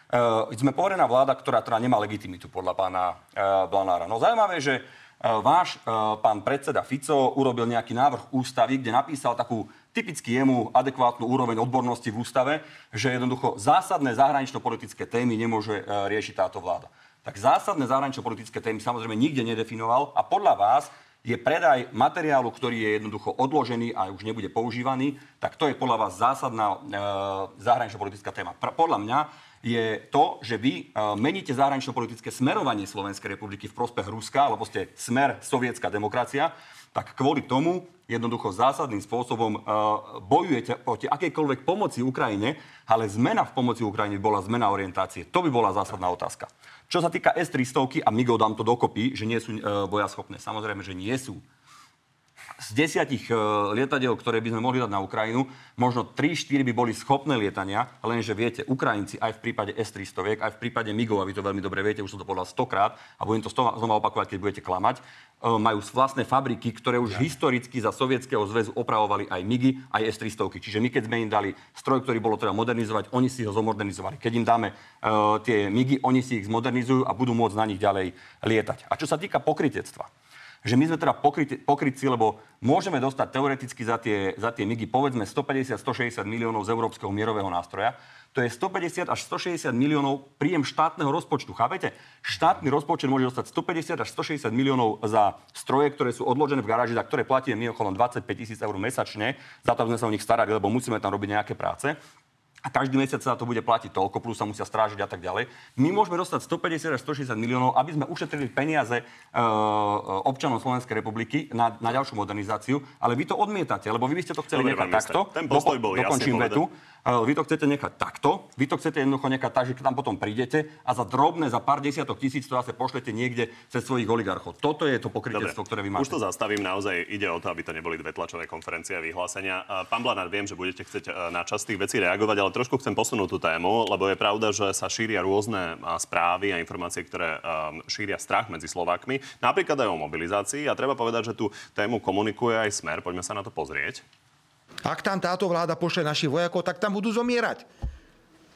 Uh, sme poverená vláda, ktorá teda nemá legitimitu podľa pána uh, Blanára. No zaujímavé, že uh, váš uh, pán predseda Fico urobil nejaký návrh ústavy, kde napísal takú typicky jemu adekvátnu úroveň odbornosti v ústave, že jednoducho zásadné zahranično-politické témy nemôže uh, riešiť táto vláda. Tak zásadné zahranično-politické témy samozrejme nikde nedefinoval a podľa vás je predaj materiálu, ktorý je jednoducho odložený a už nebude používaný, tak to je podľa vás zásadná e, zahranično-politická téma. Pr- podľa mňa je to, že vy e, meníte zahranično-politické smerovanie Slovenskej republiky v prospech Ruska, lebo ste smer sovietská demokracia, tak kvôli tomu jednoducho zásadným spôsobom e, bojujete proti akejkoľvek pomoci Ukrajine, ale zmena v pomoci Ukrajine bola zmena orientácie. To by bola zásadná otázka. Čo sa týka S-300 a MIGov dám to dokopy, že nie sú e, bojaschopné. Samozrejme, že nie sú z desiatich uh, lietadiel, ktoré by sme mohli dať na Ukrajinu, možno 3-4 by boli schopné lietania, lenže viete, Ukrajinci aj v prípade S-300, aj v prípade MIGov, a vy to veľmi dobre viete, už som to povedal stokrát a budem to znova, opakovať, keď budete klamať, uh, majú vlastné fabriky, ktoré už historicky za Sovietskeho zväzu opravovali aj MIGy, aj S-300. Čiže my, keď sme im dali stroj, ktorý bolo treba modernizovať, oni si ho zomodernizovali. Keď im dáme uh, tie MIGy, oni si ich zmodernizujú a budú môcť na nich ďalej lietať. A čo sa týka pokritectva, že my sme teda pokryt, pokrytci, lebo môžeme dostať teoreticky za tie, za tie MIGy povedzme 150-160 miliónov z Európskeho mierového nástroja. To je 150 až 160 miliónov príjem štátneho rozpočtu. Chápete? Štátny rozpočet môže dostať 150 až 160 miliónov za stroje, ktoré sú odložené v garáži, za ktoré platíme my okolo 25 tisíc eur mesačne. Za to sme sa o nich starali, lebo musíme tam robiť nejaké práce a každý mesiac sa to bude platiť toľko, plus sa musia strážiť a tak ďalej. My môžeme dostať 150 až 160 miliónov, aby sme ušetrili peniaze e, občanom Slovenskej republiky na, na ďalšiu modernizáciu, ale vy to odmietate, lebo vy by ste to chceli Dobre, nechať takto. ten postoj bol jasne dokončím povedaný. vetu. E, Vy to chcete nechať takto, vy to chcete jednoducho nechať tak, že tam potom prídete a za drobné, za pár desiatok tisíc to zase pošlete niekde cez svojich oligarchov. Toto je to pokrytectvo, ktoré vy máte. Už to zastavím, naozaj ide o to, aby to neboli dve tlačové konferencie a vyhlásenia. A Pán Blanár, viem, že budete chcieť e, na čas tých vecí reagovať, ale trošku chcem posunúť tú tému, lebo je pravda, že sa šíria rôzne správy a informácie, ktoré šíria strach medzi Slovákmi, napríklad aj o mobilizácii. A treba povedať, že tú tému komunikuje aj Smer. Poďme sa na to pozrieť. Ak tam táto vláda pošle našich vojakov, tak tam budú zomierať.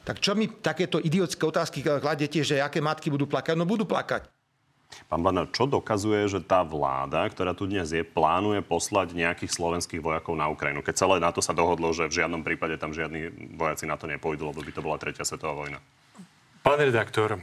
Tak čo mi takéto idiotské otázky kladete, že aké matky budú plakať? No budú plakať. Pán Blanár, čo dokazuje, že tá vláda, ktorá tu dnes je, plánuje poslať nejakých slovenských vojakov na Ukrajinu? Keď celé na to sa dohodlo, že v žiadnom prípade tam žiadni vojaci na to nepôjdu, lebo by to bola tretia svetová vojna. Pán redaktor,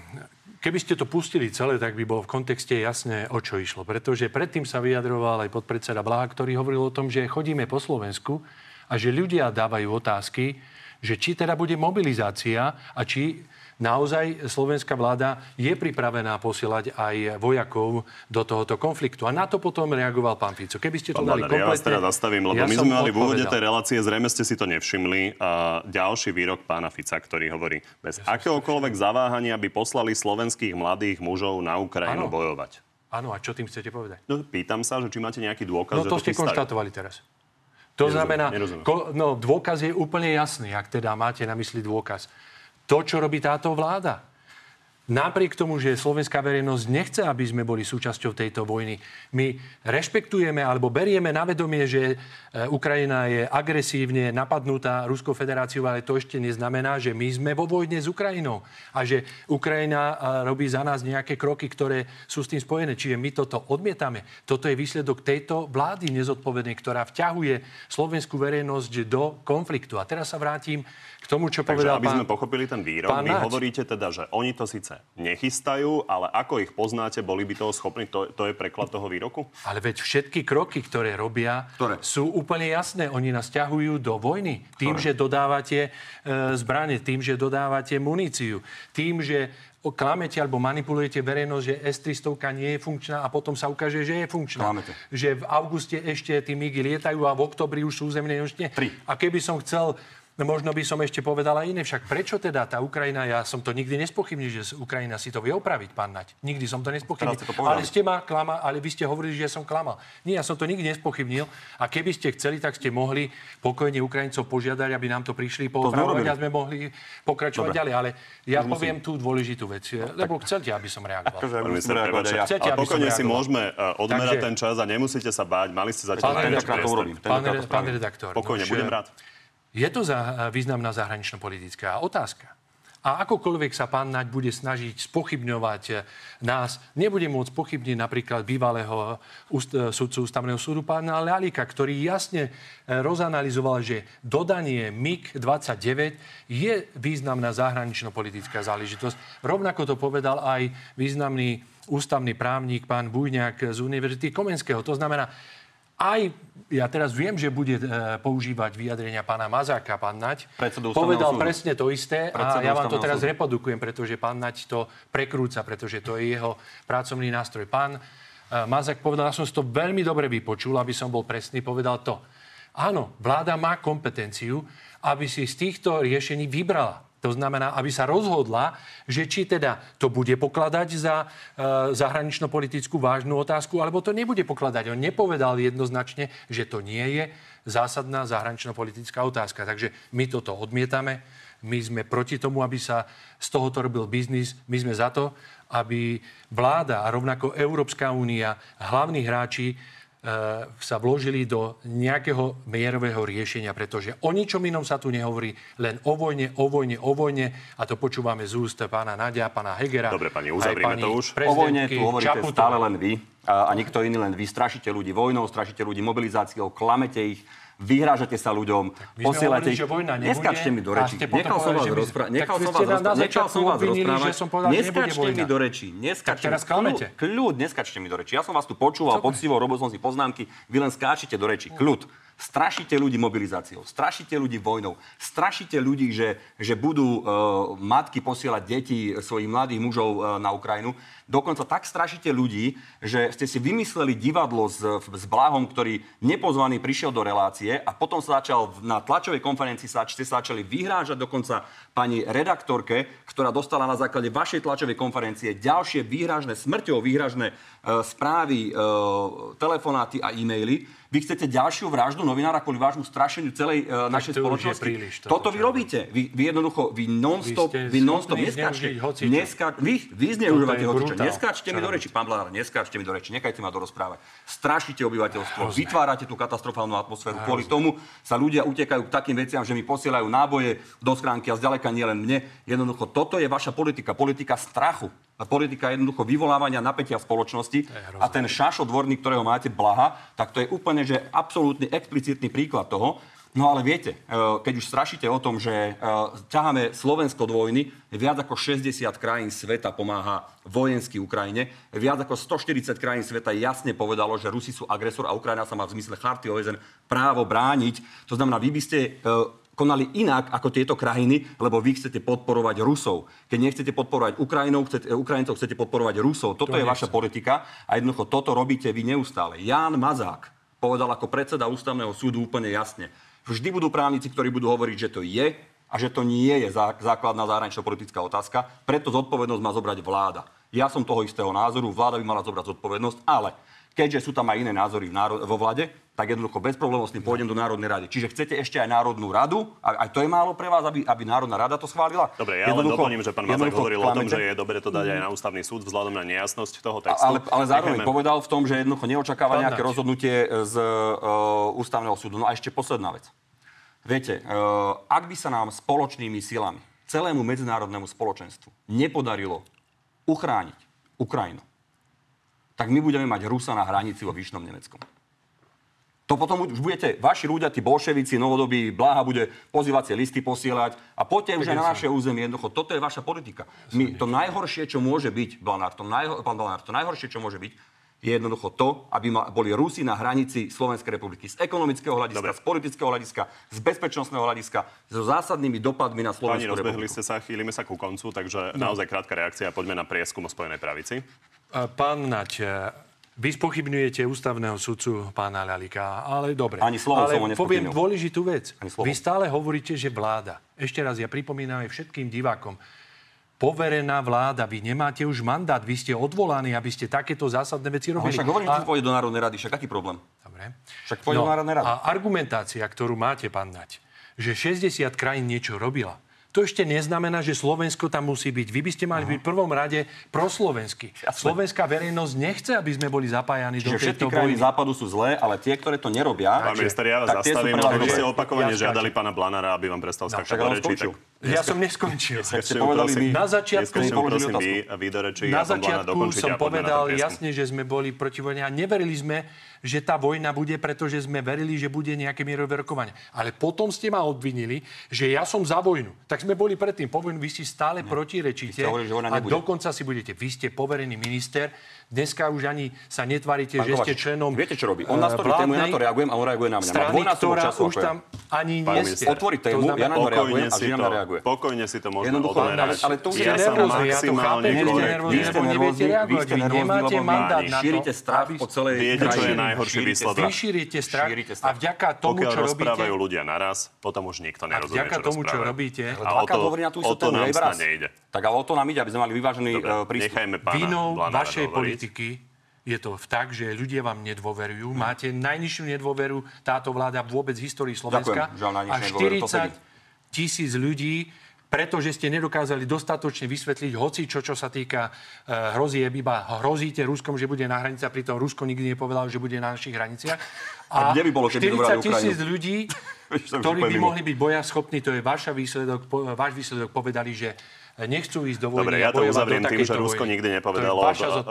keby ste to pustili celé, tak by bolo v kontexte jasné, o čo išlo. Pretože predtým sa vyjadroval aj podpredseda Blaha, ktorý hovoril o tom, že chodíme po Slovensku a že ľudia dávajú otázky, že či teda bude mobilizácia a či naozaj slovenská vláda je pripravená posielať aj vojakov do tohoto konfliktu. A na to potom reagoval pán Fico. Keby ste to Pán dali Blanár, ja vás kompletne... teda zastavím, lebo ja my sme mali v úvode tej relácie, zrejme ste si to nevšimli. A ďalší výrok pána Fica, ktorý hovorí, bez akéhokoľvek zaváhania by poslali slovenských mladých mužov na Ukrajinu Áno. bojovať. Áno, a čo tým chcete povedať? No, pýtam sa, že či máte nejaký dôkaz, No to to ste konštatovali teraz. To Nerozumiem, znamená, nerozumiem. ko, no, dôkaz je úplne jasný, ak teda máte na mysli dôkaz. To, čo robí táto vláda. Napriek tomu, že slovenská verejnosť nechce, aby sme boli súčasťou tejto vojny, my rešpektujeme alebo berieme na vedomie, že e, Ukrajina je agresívne napadnutá Ruskou federáciou, ale to ešte neznamená, že my sme vo vojne s Ukrajinou a že Ukrajina e, robí za nás nejaké kroky, ktoré sú s tým spojené. Čiže my toto odmietame. Toto je výsledok tejto vlády nezodpovednej, ktorá vťahuje slovenskú verejnosť do konfliktu. A teraz sa vrátim k tomu, čo Takže povedal aby pán... sme pochopili ten výrok, vy hovoríte teda, že oni to síce nechystajú, ale ako ich poznáte, boli by toho schopní, to, to je preklad toho výroku? Ale veď všetky kroky, ktoré robia, Ktoré? sú úplne jasné. Oni nás ťahujú do vojny. Tým, že dodávate e, zbranie, tým, že dodávate muníciu, tým, že klamete alebo manipulujete verejnosť, že S-300 nie je funkčná a potom sa ukáže, že je funkčná. Klamete. Že v auguste ešte tí migy lietajú a v oktobri už sú. Tri. A keby som chcel No možno by som ešte povedal aj iné. Však prečo teda tá Ukrajina, ja som to nikdy nespochybnil, že Ukrajina si to vie opraviť, pán Nať. Nikdy som to nespochybnil. Ste to. Ale ste ma klama, ale vy ste hovorili, že som klamal. Nie, ja som to nikdy nespochybnil. A keby ste chceli, tak ste mohli pokojne Ukrajincov požiadať, aby nám to prišli po a sme mohli pokračovať Dobre. ďalej. Ale ja Už musím. poviem tú dôležitú vec, lebo chcete, aby som reagoval. Akože musím reagovať aj prepáčte, ja. Chcete, ale aby som pokojne si môžeme uh, odmerať Takže- ten čas a nemusíte sa báť. Mali ste zatiaľ Pán ten redaktor. Pokojne, budem rád. Je to za významná zahranično-politická otázka. A akokoľvek sa pán Naď bude snažiť spochybňovať eh, nás, nebude môcť pochybniť napríklad bývalého úst, eh, sudcu ústavného súdu pána Lalika, ktorý jasne eh, rozanalizoval, že dodanie MiG-29 je významná zahranično-politická záležitosť. Rovnako to povedal aj významný ústavný právnik pán Bujňák z Univerzity Komenského. To znamená, aj ja teraz viem, že bude e, používať vyjadrenia pána Mazáka, pán Nať. Povedal súdu. presne to isté a ja vám to teraz súdu. reprodukujem, pretože pán Nať to prekrúca, pretože to je jeho pracovný nástroj. Pán e, Mazák povedal, ja som si to veľmi dobre vypočul, aby som bol presný, povedal to. Áno, vláda má kompetenciu, aby si z týchto riešení vybrala. To znamená, aby sa rozhodla, že či teda to bude pokladať za e, zahranično-politickú vážnu otázku, alebo to nebude pokladať. On nepovedal jednoznačne, že to nie je zásadná zahranično-politická otázka. Takže my toto odmietame. My sme proti tomu, aby sa z tohoto robil biznis. My sme za to, aby vláda a rovnako Európska únia, hlavní hráči, sa vložili do nejakého mierového riešenia, pretože o ničom inom sa tu nehovorí, len o vojne, o vojne, o vojne a to počúvame z úst pána Nadia, pána Hegera. Dobre, pani, uzavrieme pani to už. O vojne tu hovoríte Čaputovej. stále len vy a, a nikto iný, len vy strašíte ľudí vojnou, strašíte ľudí mobilizáciou, klamete ich, vyhrážate sa ľuďom, posielate ich. Neskáčte mi do rečí. Nechal som vás rozprávať. Nechal som vás rozprávať. Nechal som vás rozprávať. Neskáčte mi do rečí. Neskáčte teraz mi- klamete. Kľud, neskáčte mi do rečí. Ja som vás tu počúval, poctivo, robil som si poznámky, vy len skáčete do rečí. Kľud. Strašíte ľudí mobilizáciou, strašíte ľudí vojnou, strašíte ľudí, že, že budú e, matky posielať deti svojich mladých mužov e, na Ukrajinu. Dokonca tak strašíte ľudí, že ste si vymysleli divadlo s, s Blahom, ktorý nepozvaný prišiel do relácie a potom sa začal na tlačovej konferencii sa, ste sa začali vyhrážať dokonca pani redaktorke, ktorá dostala na základe vašej tlačovej konferencie ďalšie výhražné, smrťou výhražné e, správy, e, telefonáty a e-maily. Vy chcete ďalšiu vraždu novinára kvôli vášmu strašeniu celej e, našej to spoločnosti. príliš, toto, Toto vy robíte. Vy, vy jednoducho, vy non-stop, Vy vy non-stop, neskáčte, neská, vy, vy zneužívate hocičo, neskáčte mi do reči, pán Blanár, neskáčte mi do reči, nechajte ma dorozprávať. Strašíte obyvateľstvo, vytvárate tú katastrofálnu atmosféru. Kvôli tomu sa ľudia utekajú k takým veciam, že mi posielajú náboje do schránky a zďaleka nie len mne. Jednoducho, toto je vaša politika, politika strachu. Politika jednoducho vyvolávania napätia v spoločnosti. A ten šašodvorný, ktorého máte blaha, tak to je úplne, že absolútny explicitný príklad toho. No ale viete, e, keď už strašíte o tom, že e, ťaháme Slovensko do vojny, viac ako 60 krajín sveta pomáha vojensky Ukrajine, viac ako 140 krajín sveta jasne povedalo, že Rusi sú agresor a Ukrajina sa má v zmysle charty OSN právo brániť. To znamená, vy by ste e, konali inak ako tieto krajiny, lebo vy chcete podporovať Rusov. Keď nechcete podporovať Ukrajinov, chcete, Ukrajincov, chcete podporovať Rusov. Toto To je nechcem. vaša politika a jednoducho toto robíte vy neustále. Ján Mazák povedal ako predseda ústavného súdu úplne jasne. Vždy budú právnici, ktorí budú hovoriť, že to je a že to nie je zá- základná zahranično-politická otázka, preto zodpovednosť má zobrať vláda. Ja som toho istého názoru, vláda by mala zobrať zodpovednosť, ale keďže sú tam aj iné názory v náro- vo vlade, tak jednoducho bez problémov s tým pôjdem do Národnej rady. Čiže chcete ešte aj Národnú radu? A aj to je málo pre vás, aby, aby Národná rada to schválila? Dobre, ja len Jednoducho- doplním, že pán Mazák jednoducho hovoril o tom, klamete. že je dobre to dať aj na ústavný súd vzhľadom na nejasnosť toho textu. Ale, ale zároveň Nechajme- povedal v tom, že jednoducho neočakáva Pán nejaké rozhodnutie z uh, ústavného súdu. No a ešte posledná vec. Viete, uh, ak by sa nám spoločnými silami, celému medzinárodnému spoločenstvu nepodarilo uchrániť Ukrajinu, tak my budeme mať Rusa na hranici vo Výšnom Nemeckom. To potom už budete, vaši ľudia, tí bolševici, novodobí, Bláha bude pozývacie listy posielať a poďte už aj na naše územie. Jednoducho, toto je vaša politika. My, to najhoršie, čo môže byť, Blanár, to, najho, pán Blanár, to najhoršie, čo môže byť, je jednoducho to, aby ma, boli Rusi na hranici Slovenskej republiky z ekonomického hľadiska, Dobre. z politického hľadiska, z bezpečnostného hľadiska, so zásadnými dopadmi na Slovenskú rozbehli republiku. ste sa, chýlime sa ku koncu, takže No. naozaj krátka reakcia. Poďme na prieskum o Spojenej pravici. A Pán Naď, e, vy spochybňujete ústavného sudcu pána Lalika, ale dobre. Ani slovom ale poviem dôležitú vec. Vy stále hovoríte, že vláda. Ešte raz, ja pripomínam aj všetkým divákom. Poverená vláda, vy nemáte už mandát, vy ste odvolaní, aby ste takéto zásadné veci Ale robili. však hovorím, že A- pôjde do Národnej rady, však aký problém? Dobre. Však pôjde do Národnej rady. a argumentácia, ktorú máte, pán Nať, že 60 krajín niečo robila, to ešte neznamená, že Slovensko tam musí byť. Vy by ste mali byť v prvom rade proslovenský. Slovenská verejnosť nechce, aby sme boli zapájani do Čiže všetky tejto krajiny vojny. západu sú zlé, ale tie, ktoré to nerobia... Pán minister, ja vás tak zastavím, lebo ste opakovane Ja žiadali pána Blanára, aby vám prestal skákať však do rečí. skončil. Ja som neskončil. ste povedali Na začiatku prosím vy, vy do Na ja začiatku som povedal jasne, že sme boli proti vojne a neverili sme, že tá vojna bude, pretože sme verili, že bude nejaké mierové rokovanie. Ale potom ste ma obvinili, že ja som za vojnu. Tak sme boli predtým po vojnu, vy si stále protirečíte Vy ste hovorili, že vojna a nebude. dokonca si budete. Vy ste poverený minister, dneska už ani sa netvárite, Pán že ste členom Viete, čo robí? On nastorí tému, ja na to reagujem a on reaguje na mňa. Strany, ktorá času, už tam ani nie ste. Otvori To tému, ja na to reagujem Pokojne a si, Žilina to, na reaguje. pokojne si to môžeme Jednoducho, odmerať. ale- ale to už Ja som nervózni, ja to maximálne chápem, Vy ste nervózni, vy reagovať. ste nervózni, nemáte lebo mandát páni, na to, Šírite strach po celej krajine. Najhorší Šírite výsledok? Vy šírite strach Šírite a strach. vďaka tomu, Pokiaľ čo robíte, rozprávajú ľudia naraz, potom už nikto a nerozumie, vďaka čo tomu, čo rozprávajú. robíte, A o Dvakrát to, hovorí na tú o istú to tému, nám raz. nejde. Tak ale o to nám ide, aby sme mali vyvážený Dobre, eh, prístup. nechajme pána Vinou vašej hovoriť. politiky je to tak, že ľudia vám nedôverujú. Máte najnižšiu nedôveru táto vláda vôbec v histórii Slovenska. Ďakujem, a nedôveru, to 40 tisíc ľudí pretože ste nedokázali dostatočne vysvetliť hoci čo, čo sa týka uh, hrozieb, iba hrozíte Ruskom, že bude na hranici a pritom Rusko nikdy nepovedalo, že bude na našich hraniciach. A kde by bolo, keby 40 dobrali tisíc ľudí, <laughs> ktorí by mohli byť bojaschopní, to je váš výsledok, váš výsledok, povedali, že nechcú ísť do vojny Dobre, ja to uzavriem tým, že Rusko vojny. nikdy nepovedalo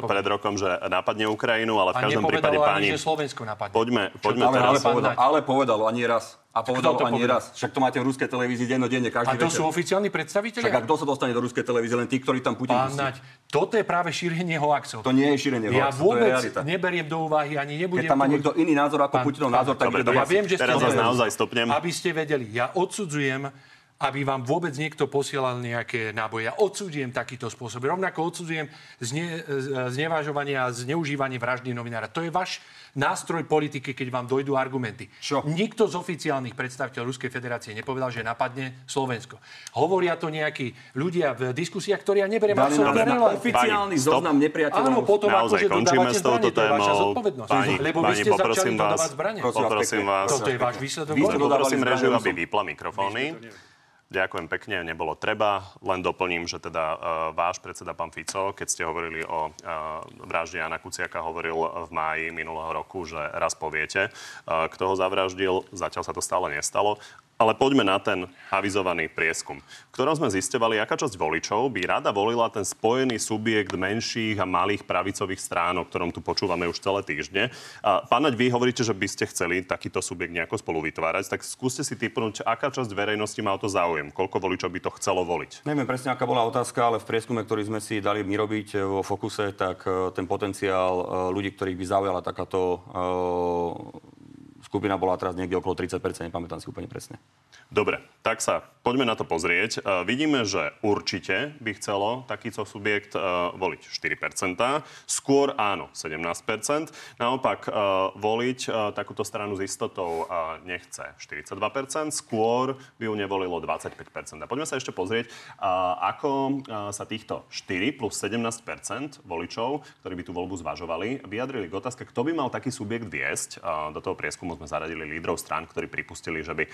pred rokom, že napadne Ukrajinu, ale v každom prípade, páni, ani, že Slovensko napadne. poďme, poďme Ale, ale, teraz... povedal, ale povedalo ani raz. A povedalo to ani povedal? raz. Však to máte v ruskej televízii dennodenne, každý A to večer. sú oficiálni Však a kto sa dostane do ruskej televízie? Len tí, ktorí tam Putin Pán. Naď, toto je práve šírenie hoaxov. To nie je šírenie Ja hoaxu, to je vôbec realita. neberiem do úvahy, ani nebudem... Keď tam má tu- niekto iný názor ako Pán- Putinov názor, tak Dobre, ide do dobre. Ja viem, že ste Teraz vás naozaj stopnem. Aby ste vedeli, ja odsudzujem aby vám vôbec niekto posielal nejaké náboje. Ja odsudzujem takýto spôsob. Rovnako odsudzujem zne, znevažovanie a zneužívanie vraždy novinára. To je váš nástroj politiky, keď vám dojdú argumenty. Čo? Nikto z oficiálnych predstaviteľov Ruskej federácie nepovedal, že napadne Slovensko. Hovoria to nejakí ľudia v diskusiách, ktorí ja neberiem absolútne na oficiálny zoznam nepriateľov. Áno, potom Naozaj, akože končíme dodávate s touto zbranie, to je vaša témou. zodpovednosť. Pani, lebo vy pani, ste začali vás, dodávať zbranie. Prosím vás Poprosím vás. Toto je váš výsledok. Vy Poprosím režiu, aby vypla mikrofóny. Ďakujem pekne, nebolo treba. Len doplním, že teda uh, váš predseda pán Fico, keď ste hovorili o uh, vražde Jana Kuciaka, hovoril v máji minulého roku, že raz poviete, uh, kto ho zavraždil. Zatiaľ sa to stále nestalo. Ale poďme na ten avizovaný prieskum, v ktorom sme zistovali, aká časť voličov by rada volila ten spojený subjekt menších a malých pravicových strán, o ktorom tu počúvame už celé týždne. A pán Naď, vy hovoríte, že by ste chceli takýto subjekt nejako spolu vytvárať, tak skúste si typnúť, aká časť verejnosti má o to záujem, koľko voličov by to chcelo voliť. Neviem presne, aká bola otázka, ale v prieskume, ktorý sme si dali my robiť e, vo Fokuse, tak e, ten potenciál e, ľudí, ktorých by zaujala takáto skupina bola teraz niekde okolo 30%, nepamätám si úplne presne. Dobre, tak sa poďme na to pozrieť. Uh, vidíme, že určite by chcelo takýto subjekt uh, voliť 4%, skôr áno 17%, naopak uh, voliť uh, takúto stranu s istotou uh, nechce 42%, skôr by ju nevolilo 25%. A poďme sa ešte pozrieť, uh, ako uh, sa týchto 4 plus 17% voličov, ktorí by tú voľbu zvažovali, vyjadrili k otázke, kto by mal taký subjekt viesť. Uh, do toho prieskumu sme zaradili lídrov strán, ktorí pripustili, že by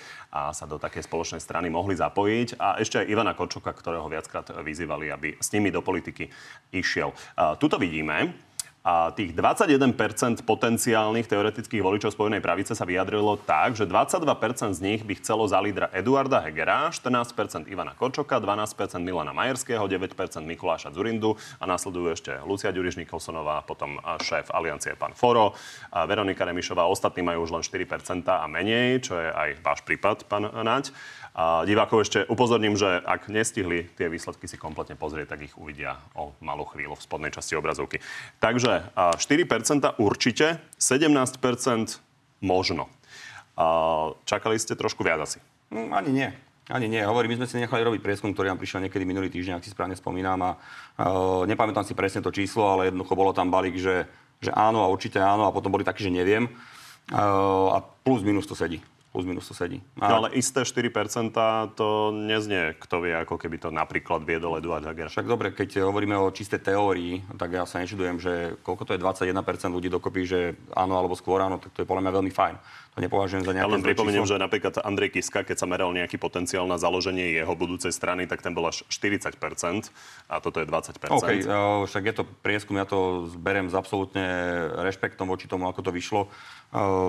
sa do také spoločnej strany mohli zapojiť. A ešte aj Ivana Kočoka, ktorého viackrát vyzývali, aby s nimi do politiky išiel. Tuto vidíme, a tých 21% potenciálnych teoretických voličov Spojenej pravice sa vyjadrilo tak, že 22% z nich by chcelo za lídra Eduarda Hegera, 14% Ivana Korčoka, 12% Milana Majerského, 9% Mikuláša Zurindu a nasledujú ešte Lucia Ďuriš Nikolsonová, potom šéf aliancie pán Foro, a Veronika Remišová. Ostatní majú už len 4% a menej, čo je aj váš prípad, pán Naď. A divákov ešte upozorním, že ak nestihli tie výsledky si kompletne pozrieť, tak ich uvidia o malú chvíľu v spodnej časti obrazovky. Takže 4% určite, 17% možno. Čakali ste trošku viac asi? Mm, ani nie. Ani nie. Hovorím, my sme si nechali robiť prieskum, ktorý nám prišiel niekedy minulý týždeň, ak si správne spomínam. A, uh, nepamätám si presne to číslo, ale jednoducho bolo tam balík, že, že áno a určite áno a potom boli takí, že neviem. Uh, a plus minus to sedí plus minus to sedí. A... No, ale isté 4% to neznie, kto vie, ako keby to napríklad viedol Eduard Hager. Však dobre, keď hovoríme o čisté teórii, tak ja sa nečudujem, že koľko to je 21% ľudí dokopy, že áno alebo skôr áno, tak to je podľa mňa veľmi fajn. To nepovažujem za nejaké Ja len pripomeniem, že napríklad Andrej Kiska, keď sa meral nejaký potenciál na založenie jeho budúcej strany, tak ten bol až 40% a toto je 20%. OK, uh, však je to prieskum, ja to zberiem s absolútne rešpektom voči tomu, ako to vyšlo. Uh,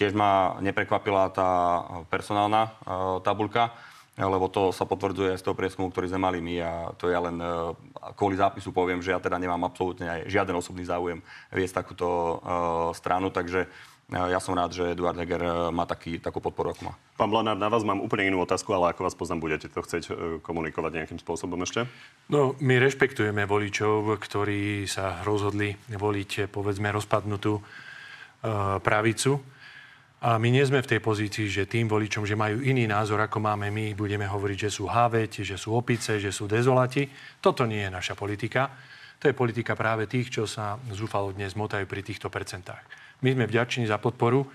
tiež ma neprekvapila tá personálna uh, tabulka lebo to sa potvrdzuje z toho prieskumu, ktorý sme mali my a to ja len kvôli zápisu poviem, že ja teda nemám absolútne aj žiaden osobný záujem viesť takúto uh, stranu, takže ja som rád, že Eduard Heger má taký, takú podporu, ako má. Pán Blanár, na vás mám úplne inú otázku, ale ako vás poznám, budete to chcieť komunikovať nejakým spôsobom ešte? No, my rešpektujeme voličov, ktorí sa rozhodli voliť, povedzme, rozpadnutú uh, pravicu. A my nie sme v tej pozícii, že tým voličom, že majú iný názor, ako máme my, budeme hovoriť, že sú háveť, že sú opice, že sú dezolati. Toto nie je naša politika. To je politika práve tých, čo sa zúfalo dnes motajú pri týchto percentách. My sme vďační za podporu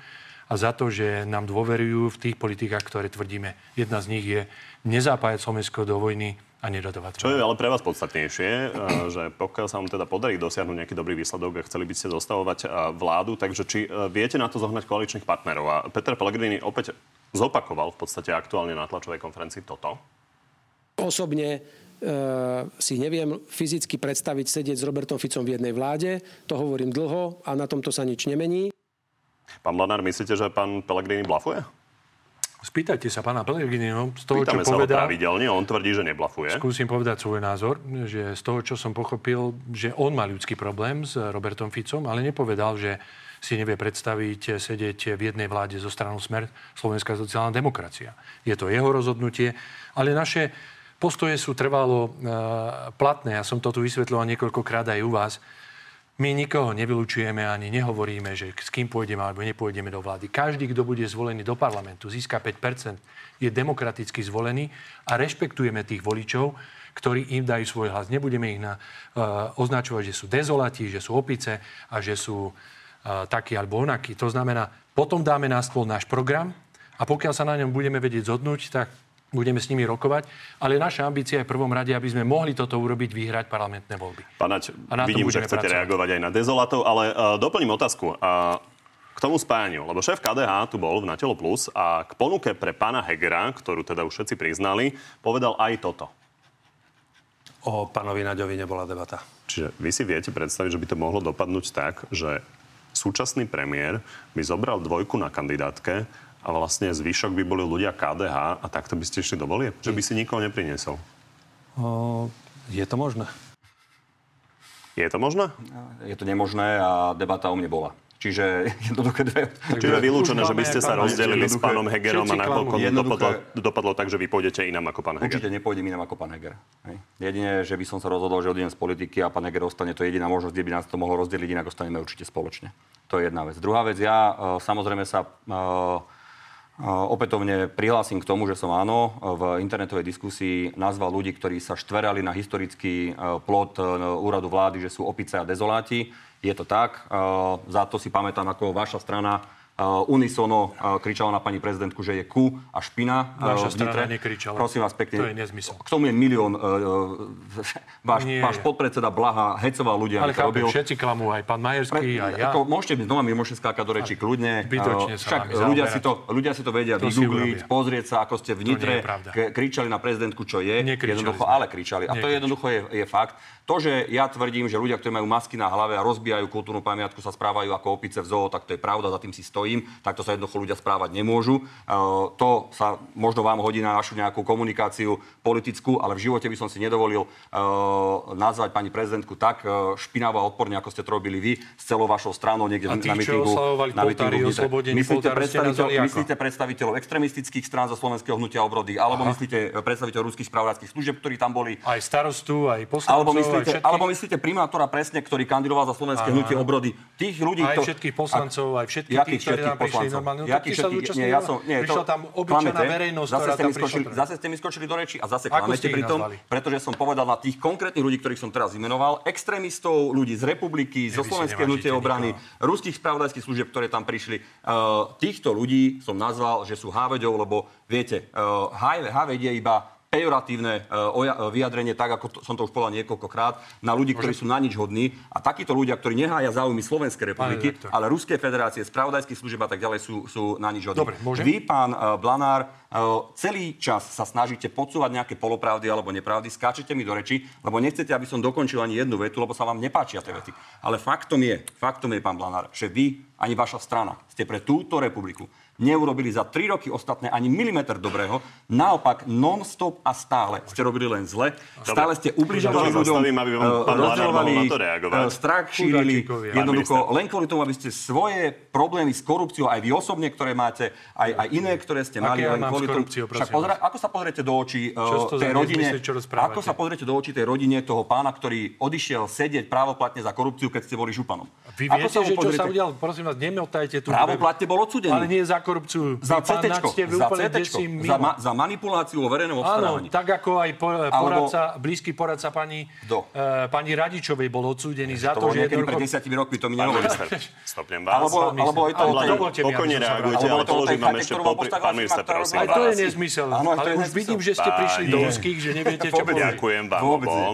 a za to, že nám dôverujú v tých politikách, ktoré tvrdíme. Jedna z nich je nezapájať Slovensko do vojny a nedodovať. Čo je ale pre vás podstatnejšie, eh, že pokiaľ sa vám teda podarí dosiahnuť nejaký dobrý výsledok a chceli by ste zostavovať eh, vládu, takže či eh, viete na to zohnať koaličných partnerov? A Peter Pellegrini opäť zopakoval v podstate aktuálne na tlačovej konferencii toto. Osobne si neviem fyzicky predstaviť sedieť s Robertom Ficom v jednej vláde. To hovorím dlho a na tomto sa nič nemení. Pán Blanár, myslíte, že pán Pellegrini blafuje? Spýtajte sa pána Pellegriniho z toho, Pýtame čo povedal. pravidelne, on tvrdí, že neblafuje. Skúsim povedať svoj názor, že z toho, čo som pochopil, že on má ľudský problém s Robertom Ficom, ale nepovedal, že si nevie predstaviť sedieť v jednej vláde zo stranu Smer Slovenská sociálna demokracia. Je to jeho rozhodnutie, ale naše postoje sú trvalo uh, platné. Ja som to tu vysvetľoval niekoľkokrát aj u vás. My nikoho nevylučujeme ani nehovoríme, že s kým pôjdeme alebo nepôjdeme do vlády. Každý, kto bude zvolený do parlamentu, získa 5% je demokraticky zvolený a rešpektujeme tých voličov, ktorí im dajú svoj hlas. Nebudeme ich na, uh, označovať, že sú dezolati, že sú opice a že sú uh, takí alebo onakí. To znamená, potom dáme na stôl náš program a pokiaľ sa na ňom budeme vedieť zhodnúť, tak budeme s nimi rokovať, ale naša ambícia je v prvom rade, aby sme mohli toto urobiť, vyhrať parlamentné voľby. Panať, vidím, že chcete pracovať. reagovať aj na dezolatov, ale uh, doplním otázku. Uh, k tomu spájaniu, lebo šéf KDH tu bol v Natelo Plus a k ponuke pre pána Hegera, ktorú teda už všetci priznali, povedal aj toto. O pánovi Naďovi nebola debata. Čiže vy si viete predstaviť, že by to mohlo dopadnúť tak, že súčasný premiér by zobral dvojku na kandidátke a vlastne zvyšok by boli ľudia KDH a takto by ste išli do volieb? Že by si nikoho nepriniesol? O, je to možné. Je to možné? Je to nemožné a debata o mne bola. Čiže <laughs> jednoduché dve... Čiže je vylúčené, že by ste sa rozdelili s pánom Hegerom a klamú. dopadlo, dopadlo tak, že vy pôjdete inám ako pán Heger. Určite nepôjdem inám ako pán Heger. Hej. Jedine, že by som sa rozhodol, že odídem z politiky a pán Heger ostane, to je jediná možnosť, kde by nás to mohlo rozdeliť, inak ostaneme určite spoločne. To je jedna vec. Druhá vec, ja e, samozrejme sa e, opätovne prihlásim k tomu, že som áno v internetovej diskusii nazval ľudí, ktorí sa štverali na historický e, plot e, úradu vlády, že sú opice a dezoláti. Je to tak. E, Za to si pamätám, ako vaša strana unisono e, kričala na pani prezidentku, že je ku a špina. e, Naša strana nekričala. Prosím vás pekne. To je nezmysel. K tomu je milión. Váš, Nie. váš podpredseda Blaha hecoval ľudia. Ale to chápem, robil. všetci klamú, aj pán Majerský, aj ja. Ako, môžete byť znova, my môžete skákať do reči kľudne. Zbytočne Uh, sa Však ľudia si, to, ľudia si to vedia To vygoogliť, pozrieť sa, ako ste v Nitre kričali na prezidentku, čo je. Jednoducho, sme. ale kričali. A to Nekričali. jednoducho je, je fakt. To, že ja tvrdím, že ľudia, ktorí majú masky na hlave a rozbijajú kultúrnu pamiatku, sa správajú ako opice v zoo, tak to je pravda, za tým si stojím. Takto sa jednoducho ľudia správať nemôžu. Uh, to sa možno vám hodí na našu nejakú komunikáciu politickú, ale v živote by som si nedovolil uh, nazvať pani prezidentku tak uh, špinavo a odporne, ako ste to robili vy s celou vašou stranou niekde A na tí, čo mítingu. na mítingu Myslíte, predstaviteľ, myslíte predstaviteľov extremistických strán zo Slovenského hnutia obrody, alebo myslíte eh, predstaviteľov ruských spravodajských služieb, ktorí tam boli, Aj starostu, aj poslancov, alebo aj myslíte, všetkých, alebo myslíte primátora presne, ktorý kandidoval za Slovenské hnutie obrody. Tých ľudí, aj všetkých poslancov, aj všetkých tých, ktorí všetkých poslancov? No, sa všetkých? Nie, ja som, nie, to tam obyčajná verejnosť, zase ste mi skočili. Zase ste mi skočili do reči a zase klamete pri tom, pretože som povedal na tých konkrétnych ľudí, ktorých som teraz vymenoval, extrémistov, ľudí z republiky, zo nevážite hnutia obrany, ruských spravodajských služieb, ktoré tam prišli. Uh, týchto ľudí som nazval, že sú háveďov, lebo viete, uh, háveď je iba pejoratívne oja- uh, vyjadrenie, tak ako to, som to už povedal niekoľkokrát, na ľudí, ktorí sú na nič hodní. A takíto ľudia, ktorí nehája záujmy Slovenskej republiky, ale Ruskej federácie, spravodajských služieb a tak ďalej sú, sú na nič hodní. Dobre, môžem? Vy, pán uh, Blanár, celý čas sa snažíte podsúvať nejaké polopravdy alebo nepravdy, skáčete mi do reči, lebo nechcete, aby som dokončil ani jednu vetu, lebo sa vám nepáčia tie vety. Ale faktom je, faktom je, pán Blanár, že vy ani vaša strana ste pre túto republiku neurobili za tri roky ostatné ani milimeter dobrého. Naopak, non-stop a stále ste robili len zle. Stále ste ubližovali sa ľuďom, to reagovať. eh, strach šírili. Jednoducho, len kvôli tomu, aby ste svoje problémy s korupciou, aj vy osobne, ktoré máte, aj, aj iné, ktoré ste mali, len kvôli tomu. Však vás? ako sa pozriete do očí za tej rodine, ako sa pozriete do očí tej rodine toho pána, ktorý odišiel sedieť právoplatne za korupciu, keď ste boli županom. Vy ako viete, mu že čo sa udialo? Prosím vás, nemotajte tu. Právoplatne bol odsudený. Ale nie za korupciu. Za CT, za za, ma, za manipuláciu vo verejnom Áno, obstarávaní. tak ako aj po, poradca, blízky poradca pani, Kto? e, pani Radičovej bol odsúdený za To to, bolo že niekedy pred jednoducho... desiatimi rokmi, to mi Pán nehovorí. minister, stopnem vás. Alebo, alebo je to Ale o dovolte mi, Pokojne Alebo ale to o položím vám ešte popri... Pán minister, prosím Aj to je nezmysel. Áno, to ale je už vidím, že ste prišli do úzkých, že neviete, čo. Ďakujem vám.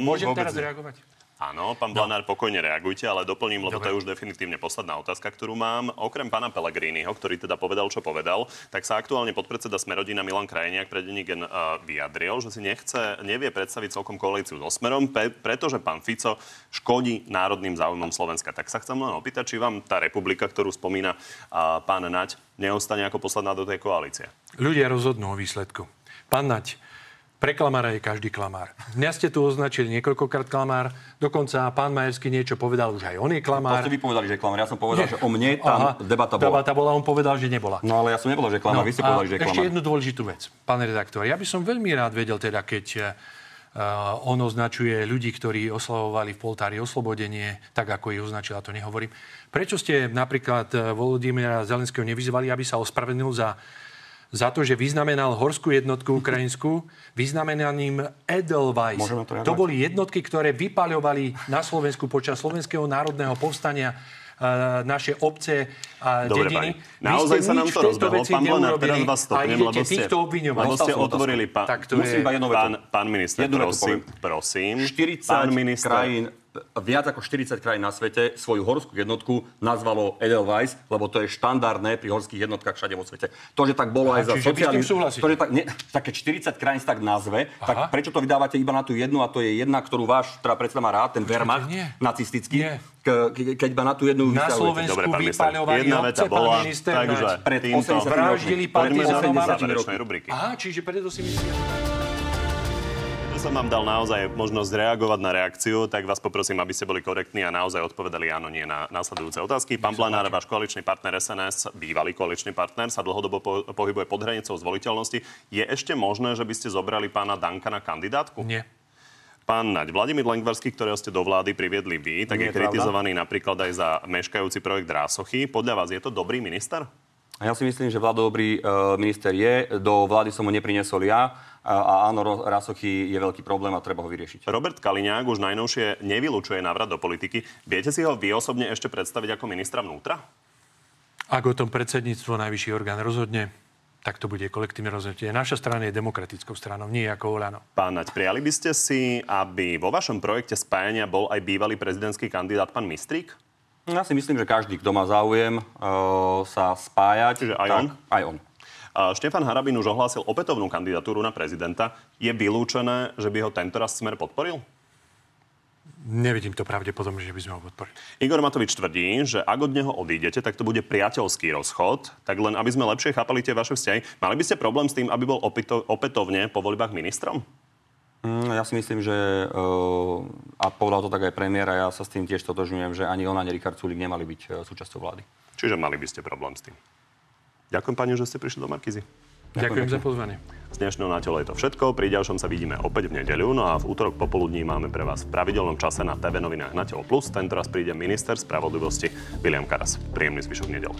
Môžem teraz reagovať? Áno, pán Blanár, pokojne reagujte, ale doplním, lebo to je už definitívne posledná otázka, ktorú mám. Okrem pána Pellegriniho, ktorý teda povedal, čo povedal, tak sa aktuálne podpredseda Smerodina Milan Krajniak pre denní gen uh, vyjadril, že si nechce, nevie predstaviť celkom koalíciu so Smerom, pe- pretože pán Fico škodí národným záujmom Slovenska. Tak sa chcem len opýtať, či vám tá republika, ktorú spomína uh, pán Naď, neostane ako posledná do tej koalície. Ľudia rozhodnú o výsledku. Pán Naď, pre klamára je každý klamár. Dnes ste tu označili niekoľkokrát klamár, dokonca pán Majerský niečo povedal, už aj on je To klamár. ste vy povedali, že je klamár. Ja som povedal, že o mne tam debata bola. Debata bola, on povedal, že nebola. No ale ja som nepovedal, že je klamár. Vy ste povedali, že je ešte klamár. jednu dôležitú vec, pán redaktor. Ja by som veľmi rád vedel teda, keď uh, on označuje ľudí, ktorí oslavovali v Poltári oslobodenie, tak ako ich označila, to nehovorím. Prečo ste napríklad eh, Volodymyra Zelenského nevyzvali, aby sa ospravedlnil za za to, že vyznamenal horskú jednotku ukrajinskú vyznamenaním Edelweiss. To to boli jednotky, ktoré vypaľovali na Slovensku počas Slovenského národného povstania e, naše obce a Dobre, dediny. pani. Naozaj sa nám to rozbehlo. Pán Blanár, teraz vás stopnem, lebo ste, lebo ste otvorili... Pán, Tak to Musím je... pán, pán minister, prosím, prosím. 40 pán minister, krajín, viac ako 40 krajín na svete svoju horskú jednotku nazvalo Edelweiss, lebo to je štandardné pri horských jednotkách všade vo svete. To, že tak bolo Aha, aj za čiže vy s tým sociálny... súhlasíte? To, že tak, nie, také 40 krajín tak nazve, Aha. tak prečo to vydávate iba na tú jednu a to je jedna, ktorú váš, teda predseda má rád, ten Wehrmacht nie. nacistický, Nie. ke- ke- keď iba na tú jednu Na. Slovensku vypaľovali obce, pán minister takže. Pred týmto 80 Vraždili poďme partizánov záverečnej rokmi. rubriky. Aha, čiže myslíte... To som vám dal naozaj možnosť reagovať na reakciu, tak vás poprosím, aby ste boli korektní a naozaj odpovedali áno, nie na následujúce otázky. Pán Blanár, váš koaličný partner SNS, bývalý koaličný partner, sa dlhodobo po- pohybuje pod hranicou zvoliteľnosti. Je ešte možné, že by ste zobrali pána Danka na kandidátku? Nie. Pán Naď, Vladimír Lengvarský, ktorého ste do vlády priviedli vy, tak Nie je je kritizovaný napríklad aj za meškajúci projekt Rásochy. Podľa vás je to dobrý minister? A Ja si myslím, že Vlado Dobrý e, minister je. Do vlády som ho neprinesol ja. A, áno, Rasochy je veľký problém a treba ho vyriešiť. Robert Kaliňák už najnovšie nevylučuje návrat do politiky. Viete si ho vy osobne ešte predstaviť ako ministra vnútra? Ak o tom predsedníctvo najvyšší orgán rozhodne, tak to bude kolektívne rozhodnutie. Naša strana je demokratickou stranou, nie ako Olano. Pán Naď, prijali by ste si, aby vo vašom projekte spájania bol aj bývalý prezidentský kandidát pán Mistrík? Ja si myslím, že každý, kto má záujem e, sa spájať... Čiže aj tak, on? Aj on. A Štefan Harabin už ohlásil opätovnú kandidatúru na prezidenta. Je vylúčené, že by ho tento raz smer podporil? Nevidím to pravdepodobne, že by sme ho podporili. Igor Matovič tvrdí, že ak od neho odídete, tak to bude priateľský rozchod. Tak len aby sme lepšie chápali tie vaše vzťahy. Mali by ste problém s tým, aby bol opito- opätovne po voľbách ministrom? Mm, Ja si myslím, že, uh, a povedal to tak aj premiér, a ja sa s tým tiež totožňujem, že ani on, ani Richard Sulik nemali byť uh, súčasťou vlády. Čiže mali by ste problém s tým. Ďakujem pani, že ste prišli do Markizy. Ďakujem za pozvanie. Z dnešného na telo je to všetko. Pri ďalšom sa vidíme opäť v nedeľu. No a v útorok popoludní máme pre vás v pravidelnom čase na TV novinách na telo plus. Tentoraz príde minister spravodlivosti William Karas. Príjemný zvyšok nedel.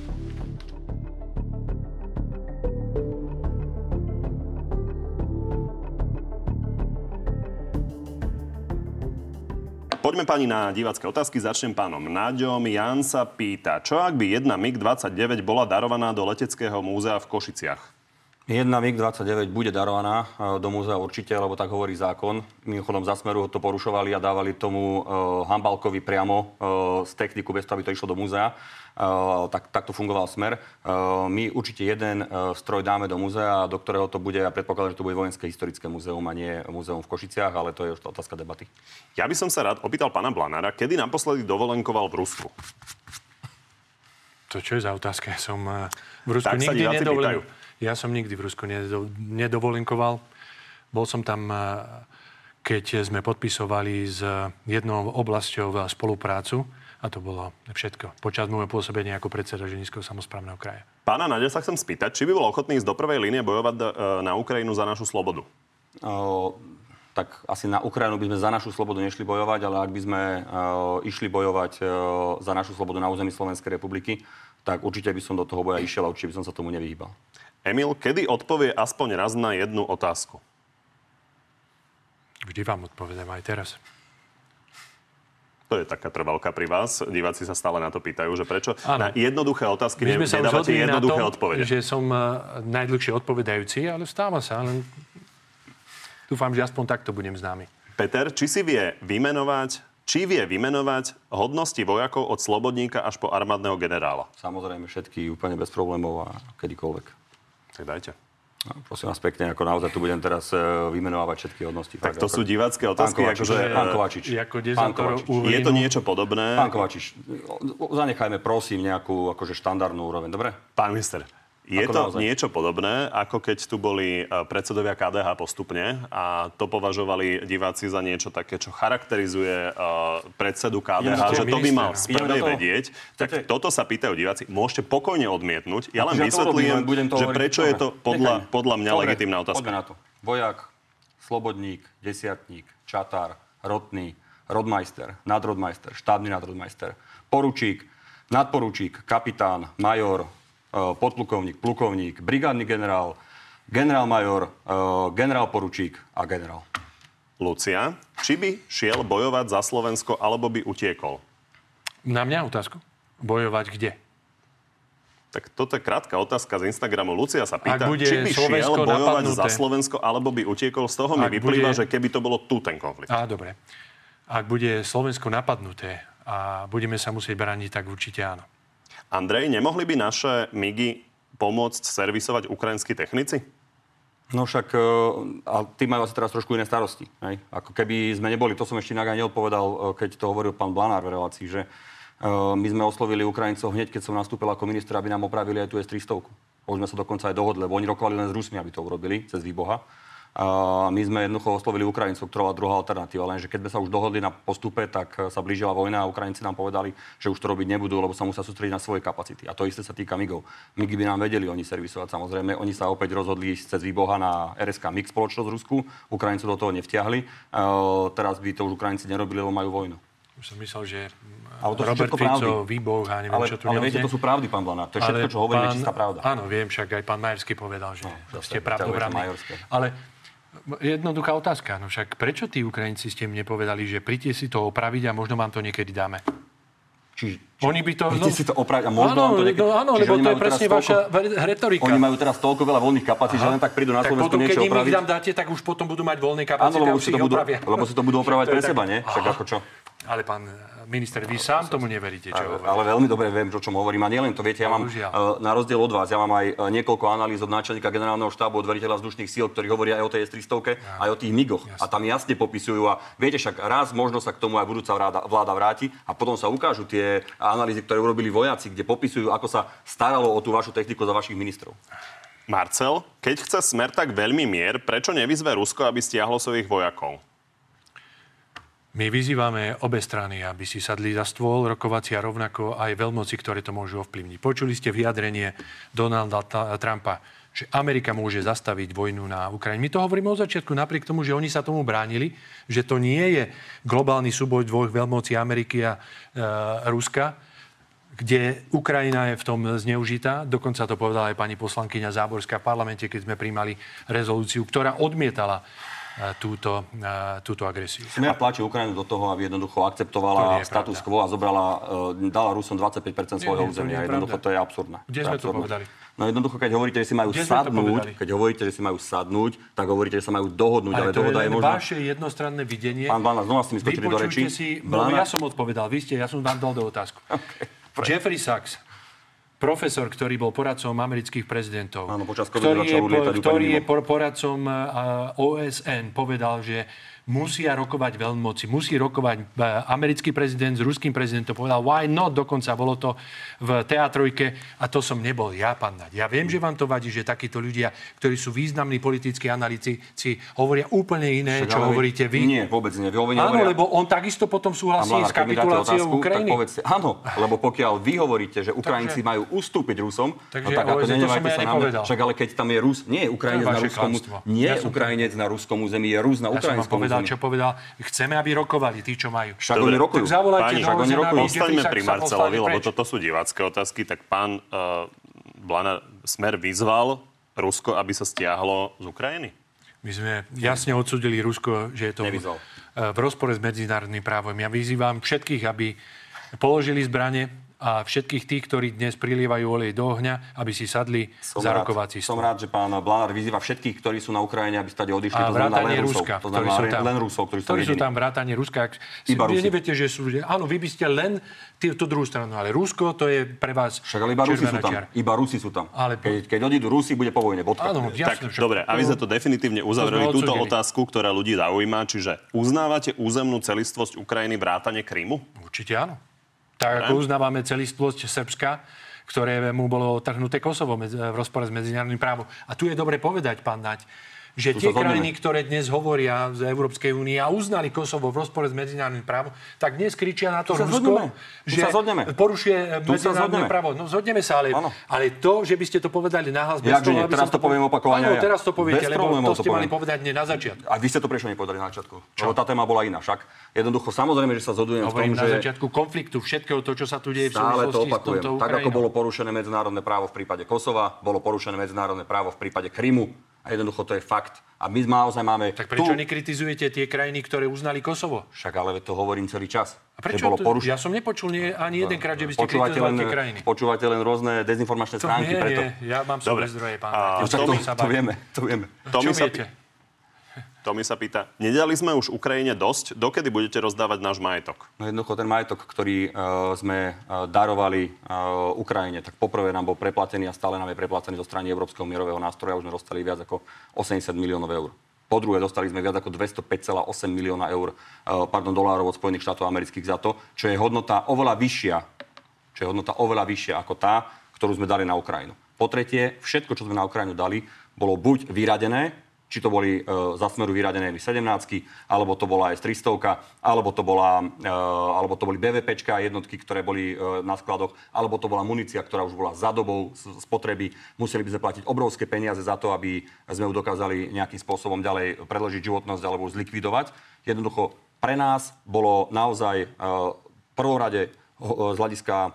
Poďme pani na divácké otázky. Začnem pánom Naďom. Jan sa pýta, čo ak by jedna MiG-29 bola darovaná do Leteckého múzea v Košiciach? Jedna MiG-29 bude darovaná e, do múzea určite, lebo tak hovorí zákon. Mimochodom za Smeru to porušovali a dávali tomu uh, Hambalkovi priamo uh, z techniku, bez toho, aby to išlo do múzea. Uh, tak, takto fungoval Smer. Uh, my určite jeden uh, stroj dáme do múzea, do ktorého to bude, ja predpokladám, že to bude Vojenské historické múzeum a nie múzeum v Košiciach, ale to je už otázka debaty. Ja by som sa rád opýtal pána Blanára, kedy naposledy dovolenkoval v Rusku? To čo je za otázka? Ja som v Rusku Tak nikdy pýtajú. Ja som nikdy v Rusku nedo, nedovolenkoval. Bol som tam, eh, keď sme podpisovali s jednou oblasťou spoluprácu a to bolo všetko. Počas môjho pôsobenia ako predseda Ženického samozprávneho kraja. Pána Nadia sa chcem spýtať, či by bol ochotný ísť do prvej línie bojovať e, na Ukrajinu za našu slobodu? O, tak asi na Ukrajinu by sme za našu slobodu nešli bojovať, ale ak by sme o, išli bojovať o, za našu slobodu na území Slovenskej republiky, tak určite by som do toho boja išiel a určite by som sa tomu nevyhýbal. Emil, kedy odpovie aspoň raz na jednu otázku? Vždy vám odpovedám aj teraz. To je taká trvalka pri vás. Diváci sa stále na to pýtajú, že prečo Áno. na jednoduché otázky My ne, sme sa už nedávate jednoduché tom, odpovede. že som eh, najdlhšie odpovedajúci, ale stáva sa. Len dúfam, že aspoň takto budem známy. Peter, či si vie vymenovať, či vie vymenovať hodnosti vojakov od slobodníka až po armádneho generála? Samozrejme všetky úplne bez problémov a kedykoľvek. Tak dajte. No, prosím vás pekne, ako naozaj tu budem teraz e, vymenovať všetky hodnosti. Tak Fakt, to ako- sú divácké otázky, Pán Kovačič, akože, Pán Kovačič. Ako Pán Kovačič. Je to niečo podobné? Pán Kovačič, zanechajme prosím nejakú akože štandardnú úroveň, dobre? Pán minister, je Ako to naozaj? niečo podobné, ako keď tu boli e, predsedovia KDH postupne a to považovali diváci za niečo také, čo charakterizuje uh, predsedu KDH, že to by mal toho? vedieť. Tak Chcete- toto sa pýtajú diváci. Môžete pokojne odmietnúť. Ja len Akože vysvetlím, len to že prečo je to podľa, podľa mňa Dobre, legitímna otázka. Poďme na to. Vojak, slobodník, desiatník, čatár, rotný, rodmajster, nadrodmajster, štátny nadrodmajster, poručík, nadporučík, kapitán, major, podplukovník, plukovník, brigádny generál, generál-major, eh, generál-poručík a generál. Lucia, či by šiel bojovať za Slovensko, alebo by utiekol? Na mňa otázku? Bojovať kde? Tak toto je krátka otázka z Instagramu. Lucia sa pýta, Ak bude či by šiel Slovensko bojovať napadnuté. za Slovensko, alebo by utiekol. Z toho mi Ak vyplýva, bude- že keby to bolo tu ten konflikt. Á, dobre. Ak bude Slovensko napadnuté a budeme sa musieť brániť, tak určite áno. Andrej, nemohli by naše MIGy pomôcť servisovať ukrajinskí technici? No však, e, a tí majú asi teraz trošku iné starosti. Hej? Ako keby sme neboli, to som ešte inak aj neodpovedal, e, keď to hovoril pán Blanár v relácii, že e, my sme oslovili Ukrajincov hneď, keď som nastúpil ako minister, aby nám opravili aj tú S-300. Už sme sa dokonca aj dohodli, lebo oni rokovali len s Rusmi, aby to urobili cez výboha. My sme jednoducho oslovili Ukrajincov, ktorá bola druhá alternatíva, lenže keď sme sa už dohodli na postupe, tak sa blížila vojna a Ukrajinci nám povedali, že už to robiť nebudú, lebo sa musia sústrediť na svoje kapacity. A to isté sa týka MIGov. MIGy by nám vedeli oni servisovať, samozrejme. Oni sa opäť rozhodli ísť cez výboha na RSK MIG spoločnosť Rusku. Ukrajincov do toho nevtiahli. Uh, teraz by to už Ukrajinci nerobili, lebo majú vojnu. Už som myslel, že Ale to Robert. Fico, Výboh a neviem, Ale, čo tu ale viete, to sú pravdy, pán Blanár. To je všetko, čo hovoríme, čistá pravda. Áno, viem, však aj pán Majerský povedal, že No, ste pravdobranní. Ale jednoduchá otázka. No však prečo tí Ukrajinci ste mne povedali, že príďte si to opraviť a možno vám to niekedy dáme? Čiže, Oni by to... Príďte si to opraviť a možno áno, to niekedy- no, áno, lebo to je presne toľko- vaša retorika. Oni majú teraz toľko veľa voľných kapacít, že len tak prídu na tak Slovensku potom, keď niečo im ich opraviť. dáte, tak už potom budú mať voľné Áno, kapacity lebo a už si, to budú, opravia. lebo si to budú <laughs> opravať pre tak- seba, nie? Však ako čo? Ale pán minister, vy sám tomu neveríte, čo hovoríte. Ale veľmi dobre viem, o čom hovorím. A nielen to, viete, ja mám e, na rozdiel od vás, ja mám aj e, niekoľko analýz od náčelníka generálneho štábu, od veliteľa vzdušných síl, ktorí hovoria aj o tej S-300, aj o tých MIGoch. A tam jasne popisujú a viete, však raz možno sa k tomu aj budúca vláda, vláda vráti a potom sa ukážu tie analýzy, ktoré urobili vojaci, kde popisujú, ako sa staralo o tú vašu techniku za vašich ministrov. Marcel, keď chce smer tak veľmi mier, prečo nevyzve Rusko, aby stiahlo svojich vojakov? My vyzývame obe strany, aby si sadli za stôl rokovacia rovnako aj veľmoci, ktoré to môžu ovplyvniť. Počuli ste vyjadrenie Donalda Trumpa, že Amerika môže zastaviť vojnu na Ukrajine. My to hovoríme od začiatku, napriek tomu, že oni sa tomu bránili, že to nie je globálny súboj dvoch veľmocí Ameriky a e, Ruska, kde Ukrajina je v tom zneužitá. Dokonca to povedala aj pani poslankyňa Záborská v parlamente, keď sme príjmali rezolúciu, ktorá odmietala túto, túto agresiu. Smer tlačí Ukrajinu do toho, aby jednoducho akceptovala je status pravda. quo a zobrala, e, dala Rusom 25% svojho územia. je Jednoducho to je absurdné. Kde je sme to povedali? No jednoducho, keď hovoríte, že si majú Kde sadnúť, keď hovoríte, že si majú sadnúť, tak hovoríte, že sa majú dohodnúť, ale, Ale to je dohoda je len možná... vaše jednostranné videnie. Pán Blanár, znova ste mi skočili do rečí. Si, no, Blanár- ja som odpovedal, vy ste, ja som vám dal do otázku. <laughs> Jeffrey Sachs, profesor, ktorý bol poradcom amerických prezidentov, Áno, počas ktorý, je, po, ktorý je poradcom OSN, povedal, že musia rokovať veľmoci, musí rokovať e, americký prezident s ruským prezidentom. Povedal, why not? Dokonca bolo to v teatrojke a to som nebol ja, pán Naď. Ja viem, že vám to vadí, že takíto ľudia, ktorí sú významní politickí analytici, hovoria úplne iné, Však čo hovoríte vy. Nie, vôbec nie. Vy hovoríte, Áno, hovoria- lebo on takisto potom súhlasí Blanár, s kapituláciou otázku, Ukrajiny. Povedzte, áno, lebo pokiaľ vy hovoríte, že Ukrajinci Takže- majú ustúpiť Rusom, Takže no tak ako nenevajte ja sa na nepovedal. Však ale keď tam je Rus, nie je Ukrajinec na ruskom, nie je Ukrajinec na ruskom území, je Rus na ukrajinskom povedal, čo povedal. Chceme, aby rokovali tí, čo majú. Však Dobre. oni rokujú. Tak zavolajte Páni, však oni rokujú. Ostaňme pri Marcelovi, lebo toto sú divácké otázky. Tak pán uh, Blana Smer vyzval Rusko, aby sa stiahlo z Ukrajiny? My sme jasne odsudili Rusko, že je to v, Nevyzval. v rozpore s medzinárodným právom. Ja vyzývam všetkých, aby položili zbranie a všetkých tých, ktorí dnes prilievajú olej do ohňa, aby si sadli Som za rád, rokovací som stôl. rád, že pán Blanár vyzýva všetkých, ktorí sú na Ukrajine, aby stade odišli. A to znamená vrátanie len Rusov. Ruska, To ktorí znamená sú tam. len Rusov, ktorí sú tam ktorí sú tam, vrátanie Ruska. Ak si, Iba Rusi. neviete, že sú... Áno, vy by ste len tý, tú druhú stranu, ale Rusko to je pre vás Však ale iba Rusi sú tam. Iba Rusi sú tam. Ale- Keď, keď odídu Rusi, bude po vojne. Bodka. Áno, Tak, jasne. však dobre, aby sme to definitívne uzavreli, túto otázku, ktorá ľudí zaujíma, čiže uznávate územnú celistvosť Ukrajiny vrátane Krymu? Určite áno. Tak ako uznávame celistvosť Srbska, ktoré mu bolo otrhnuté Kosovo v rozpore s medzinárodným právom. A tu je dobre povedať, pán Naď, že Tu tie krajiny, ktoré dnes hovoria z Európskej únie a uznali Kosovo v rozpore s medzinárodným právom, tak dnes kričia na to Tu Rusko, že porušuje medzinárodné právo. No zhodneme sa, ale, ale to, že by ste to povedali nahlas bez toho, nie? aby Teraz to poviem opakovane Áno, ja. teraz to poviete, Bez lebo to to ste mali povedať hneď na začiatku. A vy ste to prečo nepovedali na začiatku? Lebo tá téma bola iná. Však jednoducho, samozrejme, že sa zhodujem v tom, Hovorím na že začiatku konfliktu, všetkého to, čo sa tu deje v stále to opakujem. Tak ako bolo porušené medzinárodné právo v prípade Kosova, bolo porušené medzinárodné právo v prípade Krymu. A jednoducho to je fakt. A my naozaj máme Tak prečo tu... nekritizujete tie krajiny, ktoré uznali Kosovo? Však ale to hovorím celý čas. A prečo bolo to, porušené. Ja som nepočul nie, ani jedenkrát, že by ste Počúvate kritizovali len, tie krajiny. počúvate len rôzne dezinformačné To stránky, nie, preto... nie, ja mám svoje zdroje, pán. A. No, To to, to, vieme, to vieme. Tomi Čo sa, viete? Tomi sa pýta, nedali sme už Ukrajine dosť? Dokedy budete rozdávať náš majetok? No jednoducho ten majetok, ktorý uh, sme uh, darovali uh, Ukrajine, tak poprvé nám bol preplatený a stále nám je preplatený zo strany Európskeho mierového nástroja. Už sme dostali viac ako 80 miliónov eur. Po druhé, dostali sme viac ako 205,8 milióna eur, uh, pardon, dolárov od Spojených štátov amerických za to, čo je hodnota oveľa vyššia, čo je hodnota oveľa vyššia ako tá, ktorú sme dali na Ukrajinu. Po tretie, všetko, čo sme na Ukrajinu dali, bolo buď vyradené, či to boli e, za smeru vyradené 17 alebo to bola aj 300 alebo to, bola, e, alebo to boli BVPčka jednotky, ktoré boli e, na skladoch, alebo to bola munícia, ktorá už bola za dobou spotreby. Museli by sme platiť obrovské peniaze za to, aby sme ju dokázali nejakým spôsobom ďalej predložiť životnosť alebo zlikvidovať. Jednoducho pre nás bolo naozaj e, v prvom rade ho- z hľadiska e,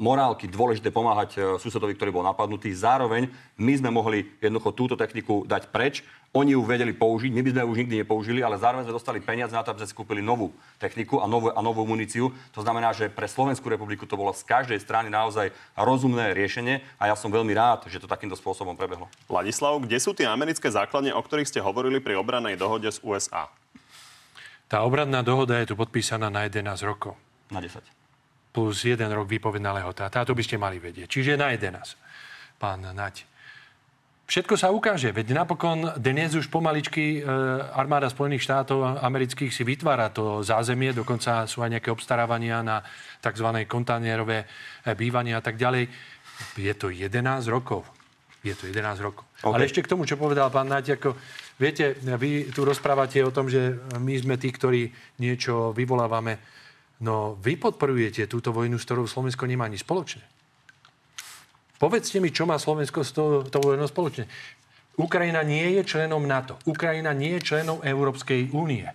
morálky dôležité pomáhať susedovi, ktorý bol napadnutý. Zároveň my sme mohli jednoducho túto techniku dať preč. Oni ju vedeli použiť, my by sme ju už nikdy nepoužili, ale zároveň sme dostali peniaze na to, aby sme si kúpili novú techniku a novú, a novú muníciu. To znamená, že pre Slovenskú republiku to bolo z každej strany naozaj rozumné riešenie a ja som veľmi rád, že to takýmto spôsobom prebehlo. Ladislav, kde sú tie americké základne, o ktorých ste hovorili pri obranej dohode z USA? Tá obradná dohoda je tu podpísaná na 11 rokov. Na 10. Plus jeden rok výpovedná lehota. Táto by ste mali vedieť. Čiže na 11. Pán Nať. Všetko sa ukáže, veď napokon dnes už pomaličky e, armáda Spojených štátov amerických si vytvára to zázemie, dokonca sú aj nejaké obstarávania na tzv. kontajnerové e, bývanie a tak ďalej. Je to 11 rokov. Je to 11 rokov. Okay. Ale ešte k tomu, čo povedal pán Nať, ako, viete, vy tu rozprávate o tom, že my sme tí, ktorí niečo vyvolávame. No, vy podporujete túto vojnu, s ktorou Slovensko nemá nič spoločné. Povedzte mi, čo má Slovensko s tou, tou vojnou spoločne. Ukrajina nie je členom NATO. Ukrajina nie je členom Európskej únie.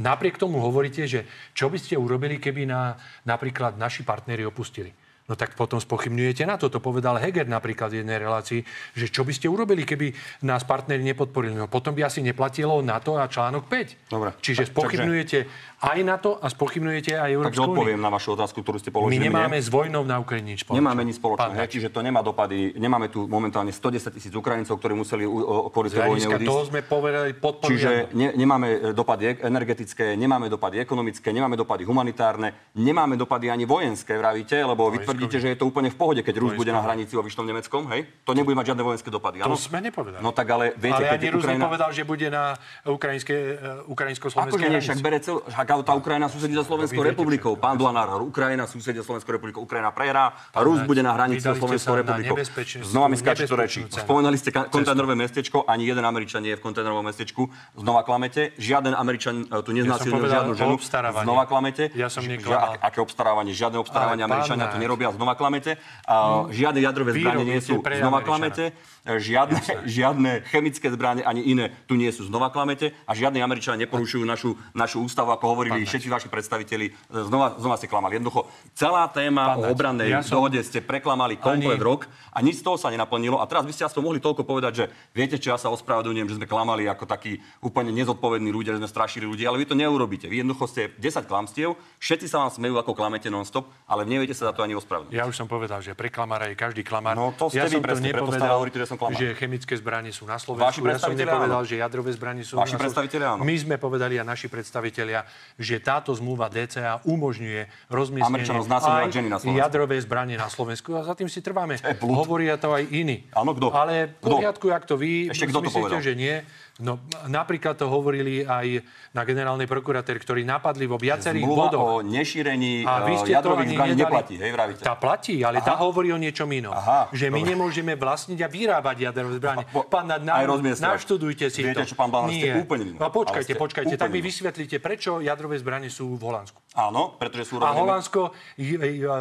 Napriek tomu hovoríte, že čo by ste urobili, keby na, napríklad naši partneri opustili. No tak potom spochybňujete na to. To povedal Heger napríklad v jednej relácii, že čo by ste urobili, keby nás partneri nepodporili. No potom by asi neplatilo NATO a článok 5. Dobre. Čiže spochybňujete aj NATO a spochybňujete aj Takže Európsku úniu. odpoviem na vašu otázku, ktorú ste My položili. nemáme mne. s vojnou na Ukrajine nič spoločné. Nemáme nič spoločné, hej, čiže to nemá dopady. Nemáme tu momentálne 110 tisíc Ukrajincov, ktorí museli kvôli tej vojne odísť. toho sme povedali, podporujeme. Čiže ne, nemáme e, dopady ek- energetické, nemáme dopady ekonomické, nemáme dopady humanitárne, nemáme dopady ani vojenské, vravíte, lebo vy tvrdíte, že je to úplne v pohode, keď Rus bude na hranici o Vyšnom Nemeckom, hej? To nebude mať žiadne vojenské dopady, To áno? sme nepovedali. No tak ale viete, ale keď ani Rus Ukrajina... nepovedal, že bude na ukrajinské, uh, ukrajinsko-slovenskej Akože nie, hranici. však bere cel, však tá Ukrajina susedí so Slovenskou No, republikou. Pán Blanár, Ukrajina susedia Slovenskou republikou. Ukrajina prehrá a Rus bude na hranici so Slovenskou republikou. Znova mi skáče to reči. Spomenali ste kontajnerové mestečko, ani jeden Američan nie je v kontajnerovom mestečku. Znova klamete. Žiaden Američan e, tu neznásilnil povedal žiadnu ženu. Znova klamete. Ja som neklamal. Aké obstarávanie? Žiadne obstarávanie Američania tu nerobia. Znova klamete. A žiadne jadrové zbranie nie sú. Znova klamete. Žiadne, <laughs> žiadne chemické zbranie ani iné tu nie sú. Znova klamete. A žiadni Američania neporušujú našu, našu ústavu, ako hovorili všetci vaši predstaviteľi. Znova, znova ste klamali. Jednoducho, celá téma Pán o Naď, obrannej ja som- dohode ste preklamali komplet Ani- rok a nič z toho sa nenaplnilo. A teraz by ste aspoň mohli toľko povedať, že viete, čo ja sa ospravedlňujem, že sme klamali ako takí úplne nezodpovední ľudia, že sme strašili ľudí, ale vy to neurobíte. Vy jednoducho ste 10 klamstiev, všetci sa vám smejú, ako klamete non-stop, ale neviete sa za to ani ospravedlniť. Ja už som povedal, že pre klamára je každý klamár. No, to ste ja vy som presne, preto stále nepovedal, hovoríte, že som klamár. že chemické zbranie sú na Vaši Slovensku. Ja som nepovedal, áno. že jadrové zbranie sú Vaši na Slovensku. áno. My sme povedali a naši predstavitelia, že táto zmluva DCA umožňuje rozmiestnenie Američanom znásilňovať aj ženy na Slovensku. jadrové zbranie na Slovensku. A za tým si trváme. Hovoria to aj iní. Áno, kto? Ale v poriadku, ak to vy Ešte kto to myslíte, povedal? že nie. No, napríklad to hovorili aj na generálnej prokurátor, ktorí napadli vo viacerých Zmluva bodoch. o nešírení A vy e, ste to jadrových zbraní neplatí, hej, vravíte? Tá platí, ale tá hovorí o niečom inom. Aha, že my dobre. nemôžeme vlastniť a vyrábať jadrové zbranie. Po- Pán, na, aj rozmiestňovať. naštudujte si Viete to. čo, pán Blanár, ste úplne mimo. No, počkajte, počkajte. Tak mi vysvetlíte, prečo jadrové zbranie sú v Holandsku. Áno, pretože sú A robené- Holandsko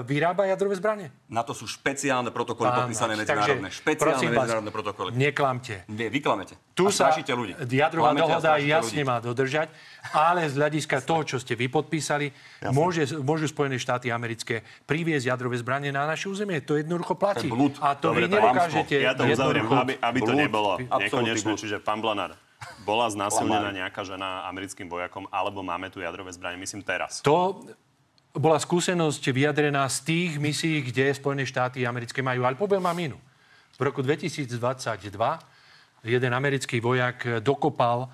vyrába jadrové zbranie? Na to sú špeciálne protokoly Pán podpísané medzinárodné. takže, Špeciálne prosím vás, medzinárodné protokoly. Neklamte. Nie, vy klamete. Tu a sa ľudí. jadrová Klamete a dohoda jasne ľudí. má dodržať, ale z hľadiska toho, čo ste vy podpísali, môže, môžu Spojené štáty americké priviesť jadrové zbranie na naše územie. To jednoducho platí. To je blúd. A to Dobre, vy nedokážete Ja to uzavriem, aby, aby to Blúd. nebolo nekonečné. Čiže pán Blanár, bola znásilnená nejaká žena americkým vojakom, alebo máme tu jadrové zbranie, myslím teraz. To bola skúsenosť vyjadrená z tých misií, kde Spojené štáty americké majú. Ale poviem vám inú. V roku 2022 jeden americký vojak dokopal e,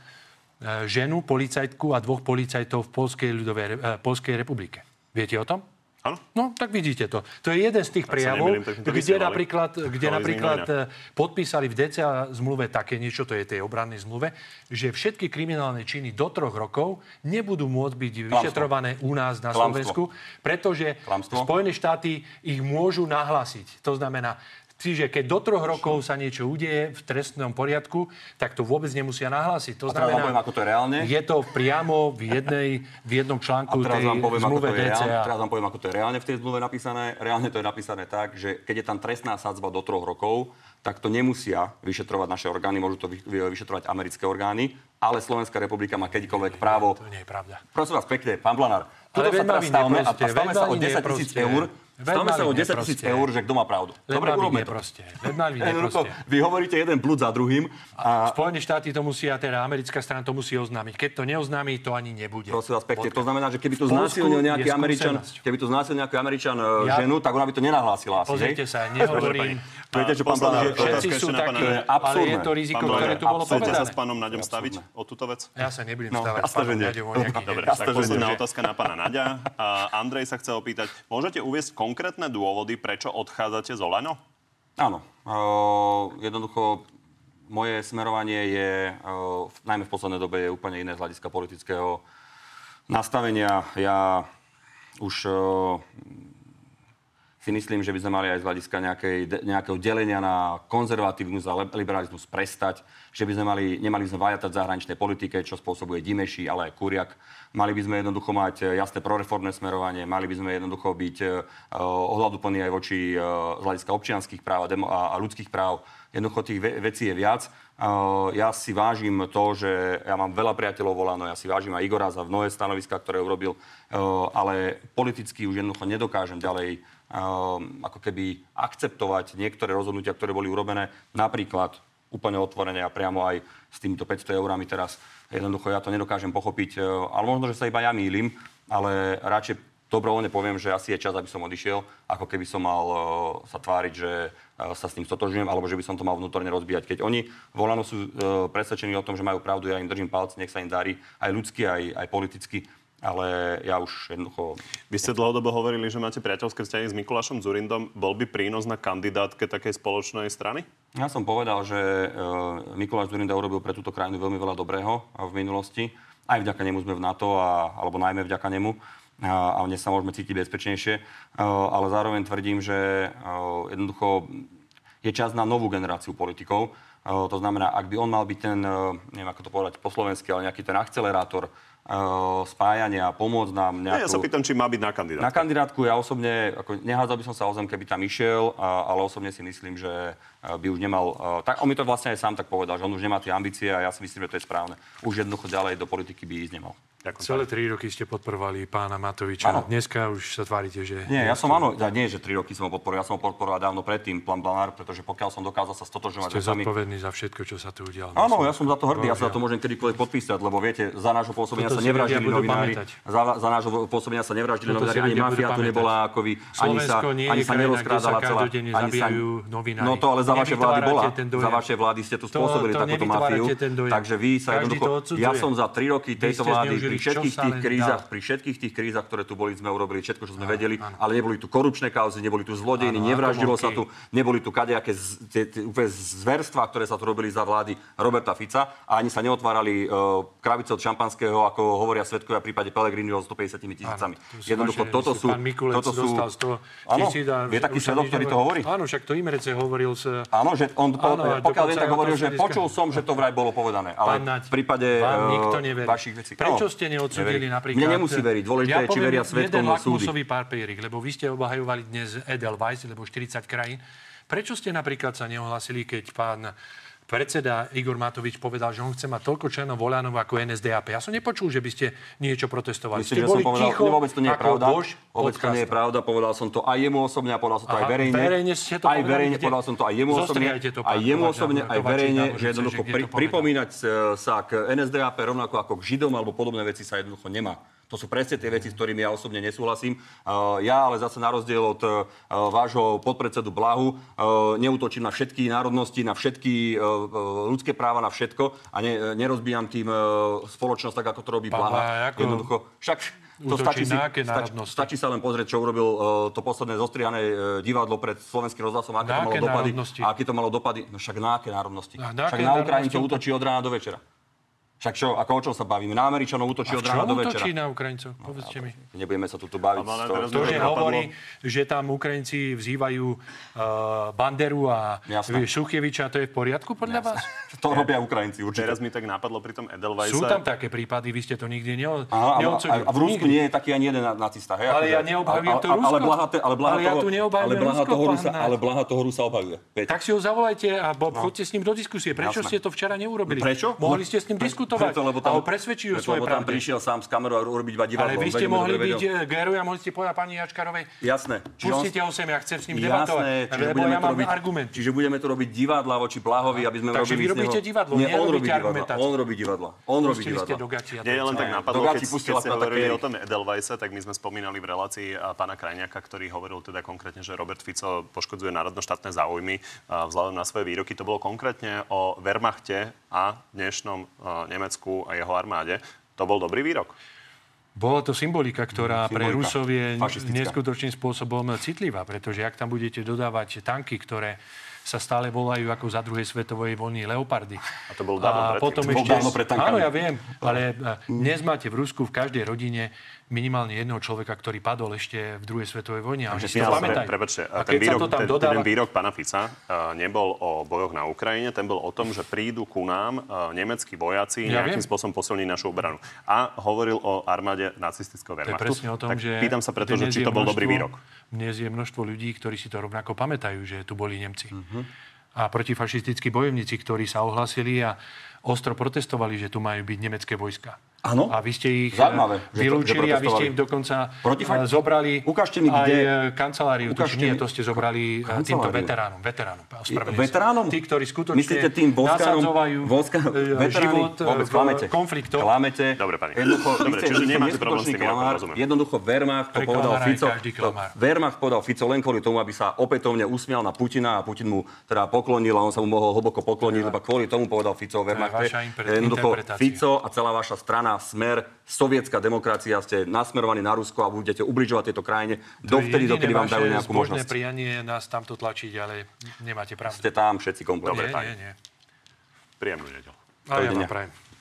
ženu, policajtku a dvoch policajtov v Polskej, ľudovej, e, Polskej republike. Viete o tom? Áno? No, tak vidíte to. To je jeden z tých prejavov, nemýlim, tak kde napríklad, kde napríklad novinách. e, podpísali v DCA zmluve také niečo, to je tej obrannej zmluve, že všetky kriminálne činy do troch rokov nebudú môcť byť vyšetrované u nás na Klamstvo. Slovensku, pretože Klamstvo. Spojené štáty ich môžu nahlásiť. To znamená, Čiže keď do troch rokov sa niečo udeje v trestnom poriadku, tak to vôbec nemusia nahlásiť. To A teraz vám poviem, ako to je reálne. Je to priamo v, jednej, v jednom článku A teraz tej vám, poviem, ako zmluve to je reálne, DCA. teraz vám poviem, ako to je reálne v tej zmluve napísané. Reálne to je napísané tak, že keď je tam trestná sadzba do troch rokov, tak to nemusia vyšetrovať naše orgány, môžu to vy- vy- vyšetrovať americké orgány, ale Slovenská republika má kedykoľvek právo. To nie je pravda. Prosím vás pekne, pán Blanár, tuto sa teraz stavme a stavme sa o vy 10 tisíc eur. Ma sa o 10 tisíc eur, že kto má pravdu. Len Dobre, urobme to. ma vy Jednoducho, neproste. Vy hovoríte jeden blúd za druhým a Spojené štáty to musia, teda americká strana to musí oznámiť. Keď to neoznámi, to ani nebude. Prosím vás pekne, to znamená, že keby tu znásilnil nejaký Američan, keby tu znásilnil nejaký Američan e, Ja- ženu, tak ona by to nenahlásila <laughs> Pozrite sa, nehovorím. Viete, čo pán Blanár, Všetci sú takí, ale je to riziko, ktoré tu bolo chcete sa povedané. s pánom Naďom staviť o túto vec? Ja sa nebudem No, stávať s jasné, že pánom nie. Naďom o nejaký Dobre, tak že posledná otázka na pána Naďa. Andrej sa chce opýtať, môžete uviesť konkrétne dôvody, prečo odchádzate z Olano? Áno. Uh, jednoducho, moje smerovanie je, uh, v- najmä v poslednej dobe, je úplne iné z hľadiska politického nastavenia. Ja už uh, si myslím, že by sme mali aj z hľadiska nejakej, nejakého delenia na konzervatívnu a liberalizmus prestať, že by sme mali, nemali by sme vajatať zahraničnej politike, čo spôsobuje Dimeši, ale aj Kuriak. Mali by sme jednoducho mať e, jasné proreformné smerovanie, mali by sme jednoducho byť uh, ohľaduplní aj voči z hľadiska občianských práv a, demo- a, ľudských práv. Jednoducho tých ve- vecí je viac. Ja si vážim to, že ja mám veľa priateľov volano, ja si vážim aj Igora za mnohé stanoviská, ktoré urobil, ale politicky už jednoducho nedokážem ďalej ako keby akceptovať niektoré rozhodnutia, ktoré boli urobené, napríklad úplne otvorene a priamo aj s týmito 500 eurami teraz. Jednoducho ja to nedokážem pochopiť, uh, ale možno, že sa iba ja mýlim, ale radšej dobrovoľne poviem, že asi je čas, aby som odišiel, ako keby som mal uh, sa tváriť, že sa s tým stotožňujem, alebo že by som to mal vnútorne rozbíjať. Keď oni volano sú presvedčení o tom, že majú pravdu, ja im držím palce, nech sa im darí aj ľudsky, aj, aj politicky, ale ja už jednoducho Vy ste dlhodobo hovorili, že máte priateľské vzťahy s Mikulášom Zurindom. Bol by prínos na kandidátke takej spoločnej strany? Ja som povedal, že uh, Mikuláš Zurinda urobil pre túto krajinu veľmi veľa dobrého v minulosti. Aj vďaka nemu sme v NATO, a, alebo najmä vďaka nemu. A, dnes sa môžeme cítiť bezpečnejšie. Uh, ale zároveň tvrdím, že uh, jednoducho je čas na novú generáciu politikov. To znamená, ak by on mal byť ten, neviem ako to povedať po slovensky, ale nejaký ten akcelerátor uh, spájania, pomôcť nám Ja, nejakú... ja sa pýtam, či má byť na kandidátke. Na kandidátku ja osobne, ako nehádzal by som sa o zem, keby tam išiel, a, ale osobne si myslím, že a, by už nemal, a, tak on mi to vlastne aj sám tak povedal, že on už nemá tie ambície a ja si myslím, že to je správne. Už jednoducho ďalej do politiky by ísť nemal. Ďakujem. Celé tri roky ste podporovali pána Matoviča. Áno. Dneska už sa tvárite, že... Nie, ja som áno, ja nie, že tri roky som ho podporil, ja som ho podporoval dávno predtým, plán Blanár, pretože pokiaľ som dokázal sa stotožňovať Ste vecami- zodpovední za všetko, čo sa tu udialo. Áno, ja som za to hrdý, ja sa za to môžem kedykoľvek podpísať, lebo viete, za nášho pôsobenia Toto sa nevraždili novinári, za, za nášho pôsobenia sa nevraždili Toto novinári, ani mafia tu nebola ako vy, ani sa, nie ani sa nerozkrádala celá. ani sa-. No to ale za vaše vlády bola. Za vaše vlády ste tu spôsobili to takúto mafiu. Takže vy sa jednoducho... Ja som za tri roky tejto vlády pri všetkých tých krízach, dá. pri všetkých tých krízach, ktoré tu boli, sme urobili všetko, čo sme vedeli, ale neboli tu korupčné kauzy, neboli tu zlodejiny, Áno, nevraždilo sa tu, neboli tu kadejaké z- tie- tie úplne zverstvá, ktoré sa tu robili za vlády Roberta Fica a ani sa neotvárali uh, krabice od šampanského, ako hovoria svetkovia v prípade Pellegriniho s 150 tisícami. Áno, Jednoducho, toto sú... Pán Mikulec toto sú dostal z toho Áno, je taký svedok, ktorý to hovorí? Áno, však to Imrece hovoril s... Áno, že on, Áno, pokiaľ viem, tak hovoril, že počul som, že to vraj bolo povedané. Ale v prípade neverí. vašich vecí... Prečo No, ste neodsudili napríklad... Mne nemusí veriť, dôležité ja je, či veria svetkom jeden lakmusový papierik, lebo vy ste obhajovali dnes Edelweiss, lebo 40 krajín. Prečo ste napríklad sa neohlasili, keď pán predseda Igor Matovič povedal, že on chce mať toľko členov Volanov ako NSDAP. Ja som nepočul, že by ste niečo protestovali. Myslím, ste že som povedal, ticho, vôbec to nie je pravda. Bož Vôbec to nie je pravda, povedal som to aj jemu osobne a povedal som to aj Aha, verejne. verejne ste to aj verejne, povedal som to aj jemu osobne. To, aj jemu osobne, aj verejne, že jednoducho pri, pripomínať e, sa k NSDAP rovnako ako k Židom alebo podobné veci sa jednoducho nemá. To sú presne tie veci, s ktorými ja osobne nesúhlasím. Uh, ja ale zase na rozdiel od uh, vášho podpredsedu Blahu uh, neútočím na všetky národnosti, na všetky ľudské práva, na všetko a ne, nerozbijam tým spoločnosť tak, ako to robí Blaha. Ako Jednoducho, však to stačí, si, stačí, stačí sa len pozrieť, čo urobil uh, to posledné zostrihané uh, divadlo pred slovenským rozhlasom, aké to malo dopady. A aké to malo dopady? No však na aké národnosti? Na však na národnosti? útočí od rána do večera. Však čo, ako o čom sa bavíme? Na Američanov útočí od rána do večera. útočí na Ukrajincov? Povedzte mi. Nebudeme sa tu baviť. Teraz To, že hovorí, že tam Ukrajinci vzývajú uh, Banderu a. Šuchieviča, to je v poriadku podľa vás? <laughs> To robia Ukrajinci určite. Teraz mi tak napadlo pri tom Edelweisse. Sú tam také prípady, vy ste to nikdy neo, Aha, neodsudili. a v Rusku Nikdy. nie je taký ani jeden na- nacista, hej? Ale Akože- ja neobhajujem ale- to ale- Ale Rusko. blaha, te- ale blaha Ale ja toho, tu neobhajujem ale blaha Rusko, toho Rusa, ale blaha toho Rusa obhajuje. Tak si ho zavolajte a bo, chodte s ním do diskusie. Prečo ste to včera neurobili? Prečo? Mohli No, ste s ním pre- diskutovať preto, lebo a ho presvedčiť o svojej lebo tam pravde. prišiel sám z kamerou a urobiť iba divadlo. Ale vy ste mohli byť eh, Geru a mohli ste povedať pani Jačkarovej, Jasné. Čiže pustite ho sem, ja chcem s ním debatovať. Jasné, čiže Lebo budeme ja to mám robiť, argument. Čiže budeme tu robiť divadla voči Blahovi, aby sme Takže robili vy robíte divadlo, Nie, on robí divadla. argumentáciu. On robí divadla. On robí Pustili ste divadla. to Nie, je len tak napadlo, keď, ste hovorili o tom Edelweisse, tak my sme spomínali v relácii pána Krajniaka, ktorý hovoril teda konkrétne, že Robert Fico poškodzuje národno-štátne záujmy vzhľadom na svoje výroky. To bolo konkrétne o Wehrmachte a dnešnom a, Nemecku a jeho armáde. To bol dobrý výrok. Bola to symbolika, ktorá pre Symbolika. Rusov je neskutočným spôsobom citlivá, pretože ak tam budete dodávať tanky, ktoré sa stále volajú ako za druhej svetovej vojny Leopardy. A to bolo dávno a predtým. potom To ešte... dávno pred tankami. Áno, ja viem, ale dnes máte v Rusku v každej rodine minimálne jedného človeka, ktorý padol ešte v druhej svetovej vojne. A si to Ale pamätajú. Prepačte, A ten výrok, ten, dodáva... ten výrok pána Fica uh, nebol o bojoch na Ukrajine, ten bol o tom, že prídu ku nám uh, nemeckí vojaci Ja nejakým viem. spôsobom posilniť našu obranu. A hovoril o armáde nacistického To je Wehrmachtu. presne o tom, tak že... pýtam sa preto, že či to bol dobrý množstvo- výrok. Dnes je množstvo ľudí, ktorí si to rovnako pamätajú, že tu boli Nemci. Mhm. A protifašistickí bojovníci, ktorí sa ohlasili a ostro protestovali, že tu majú byť nemecké vojska. Áno. A vy ste ich Zaujímavé, eh, vylúčili že a vy ste im dokonca eh, zobrali Ukážte mi, aj kde- eh, kanceláriu. Ukážte nie, mi- to ste zobrali týmto veteránom. Veteránom. Veteránom? Tí, ktorí skutočne Myslíte tým voskárom? nasadzovajú život Vôbec klamete. konfliktoch. Klamete. Dobre, pani. Jednoducho, Dobre, čiže nemáte problém s tým, ja to klamár. rozumiem. Jednoducho Wehrmacht to povedal Fico. Wehrmacht povedal Fico len kvôli tomu, aby sa opätovne usmial na Putina a Putin mu teda poklonil a on sa mu mohol hlboko pokloniť, lebo kvôli tomu povedal Fico interpretácia. Fico a celá vaša strana, smer, sovietská demokracia, ste nasmerovaní na Rusko a budete ubližovať tejto krajine dovtedy, dokedy vám dajú nejakú možnosť. prianie nás tamto tlačiť, ale nemáte pravdu. Ste tam všetci kompletne. Dobre, nie, nie, nie. Príjemnú nedeľu. Ale ja vám prajem.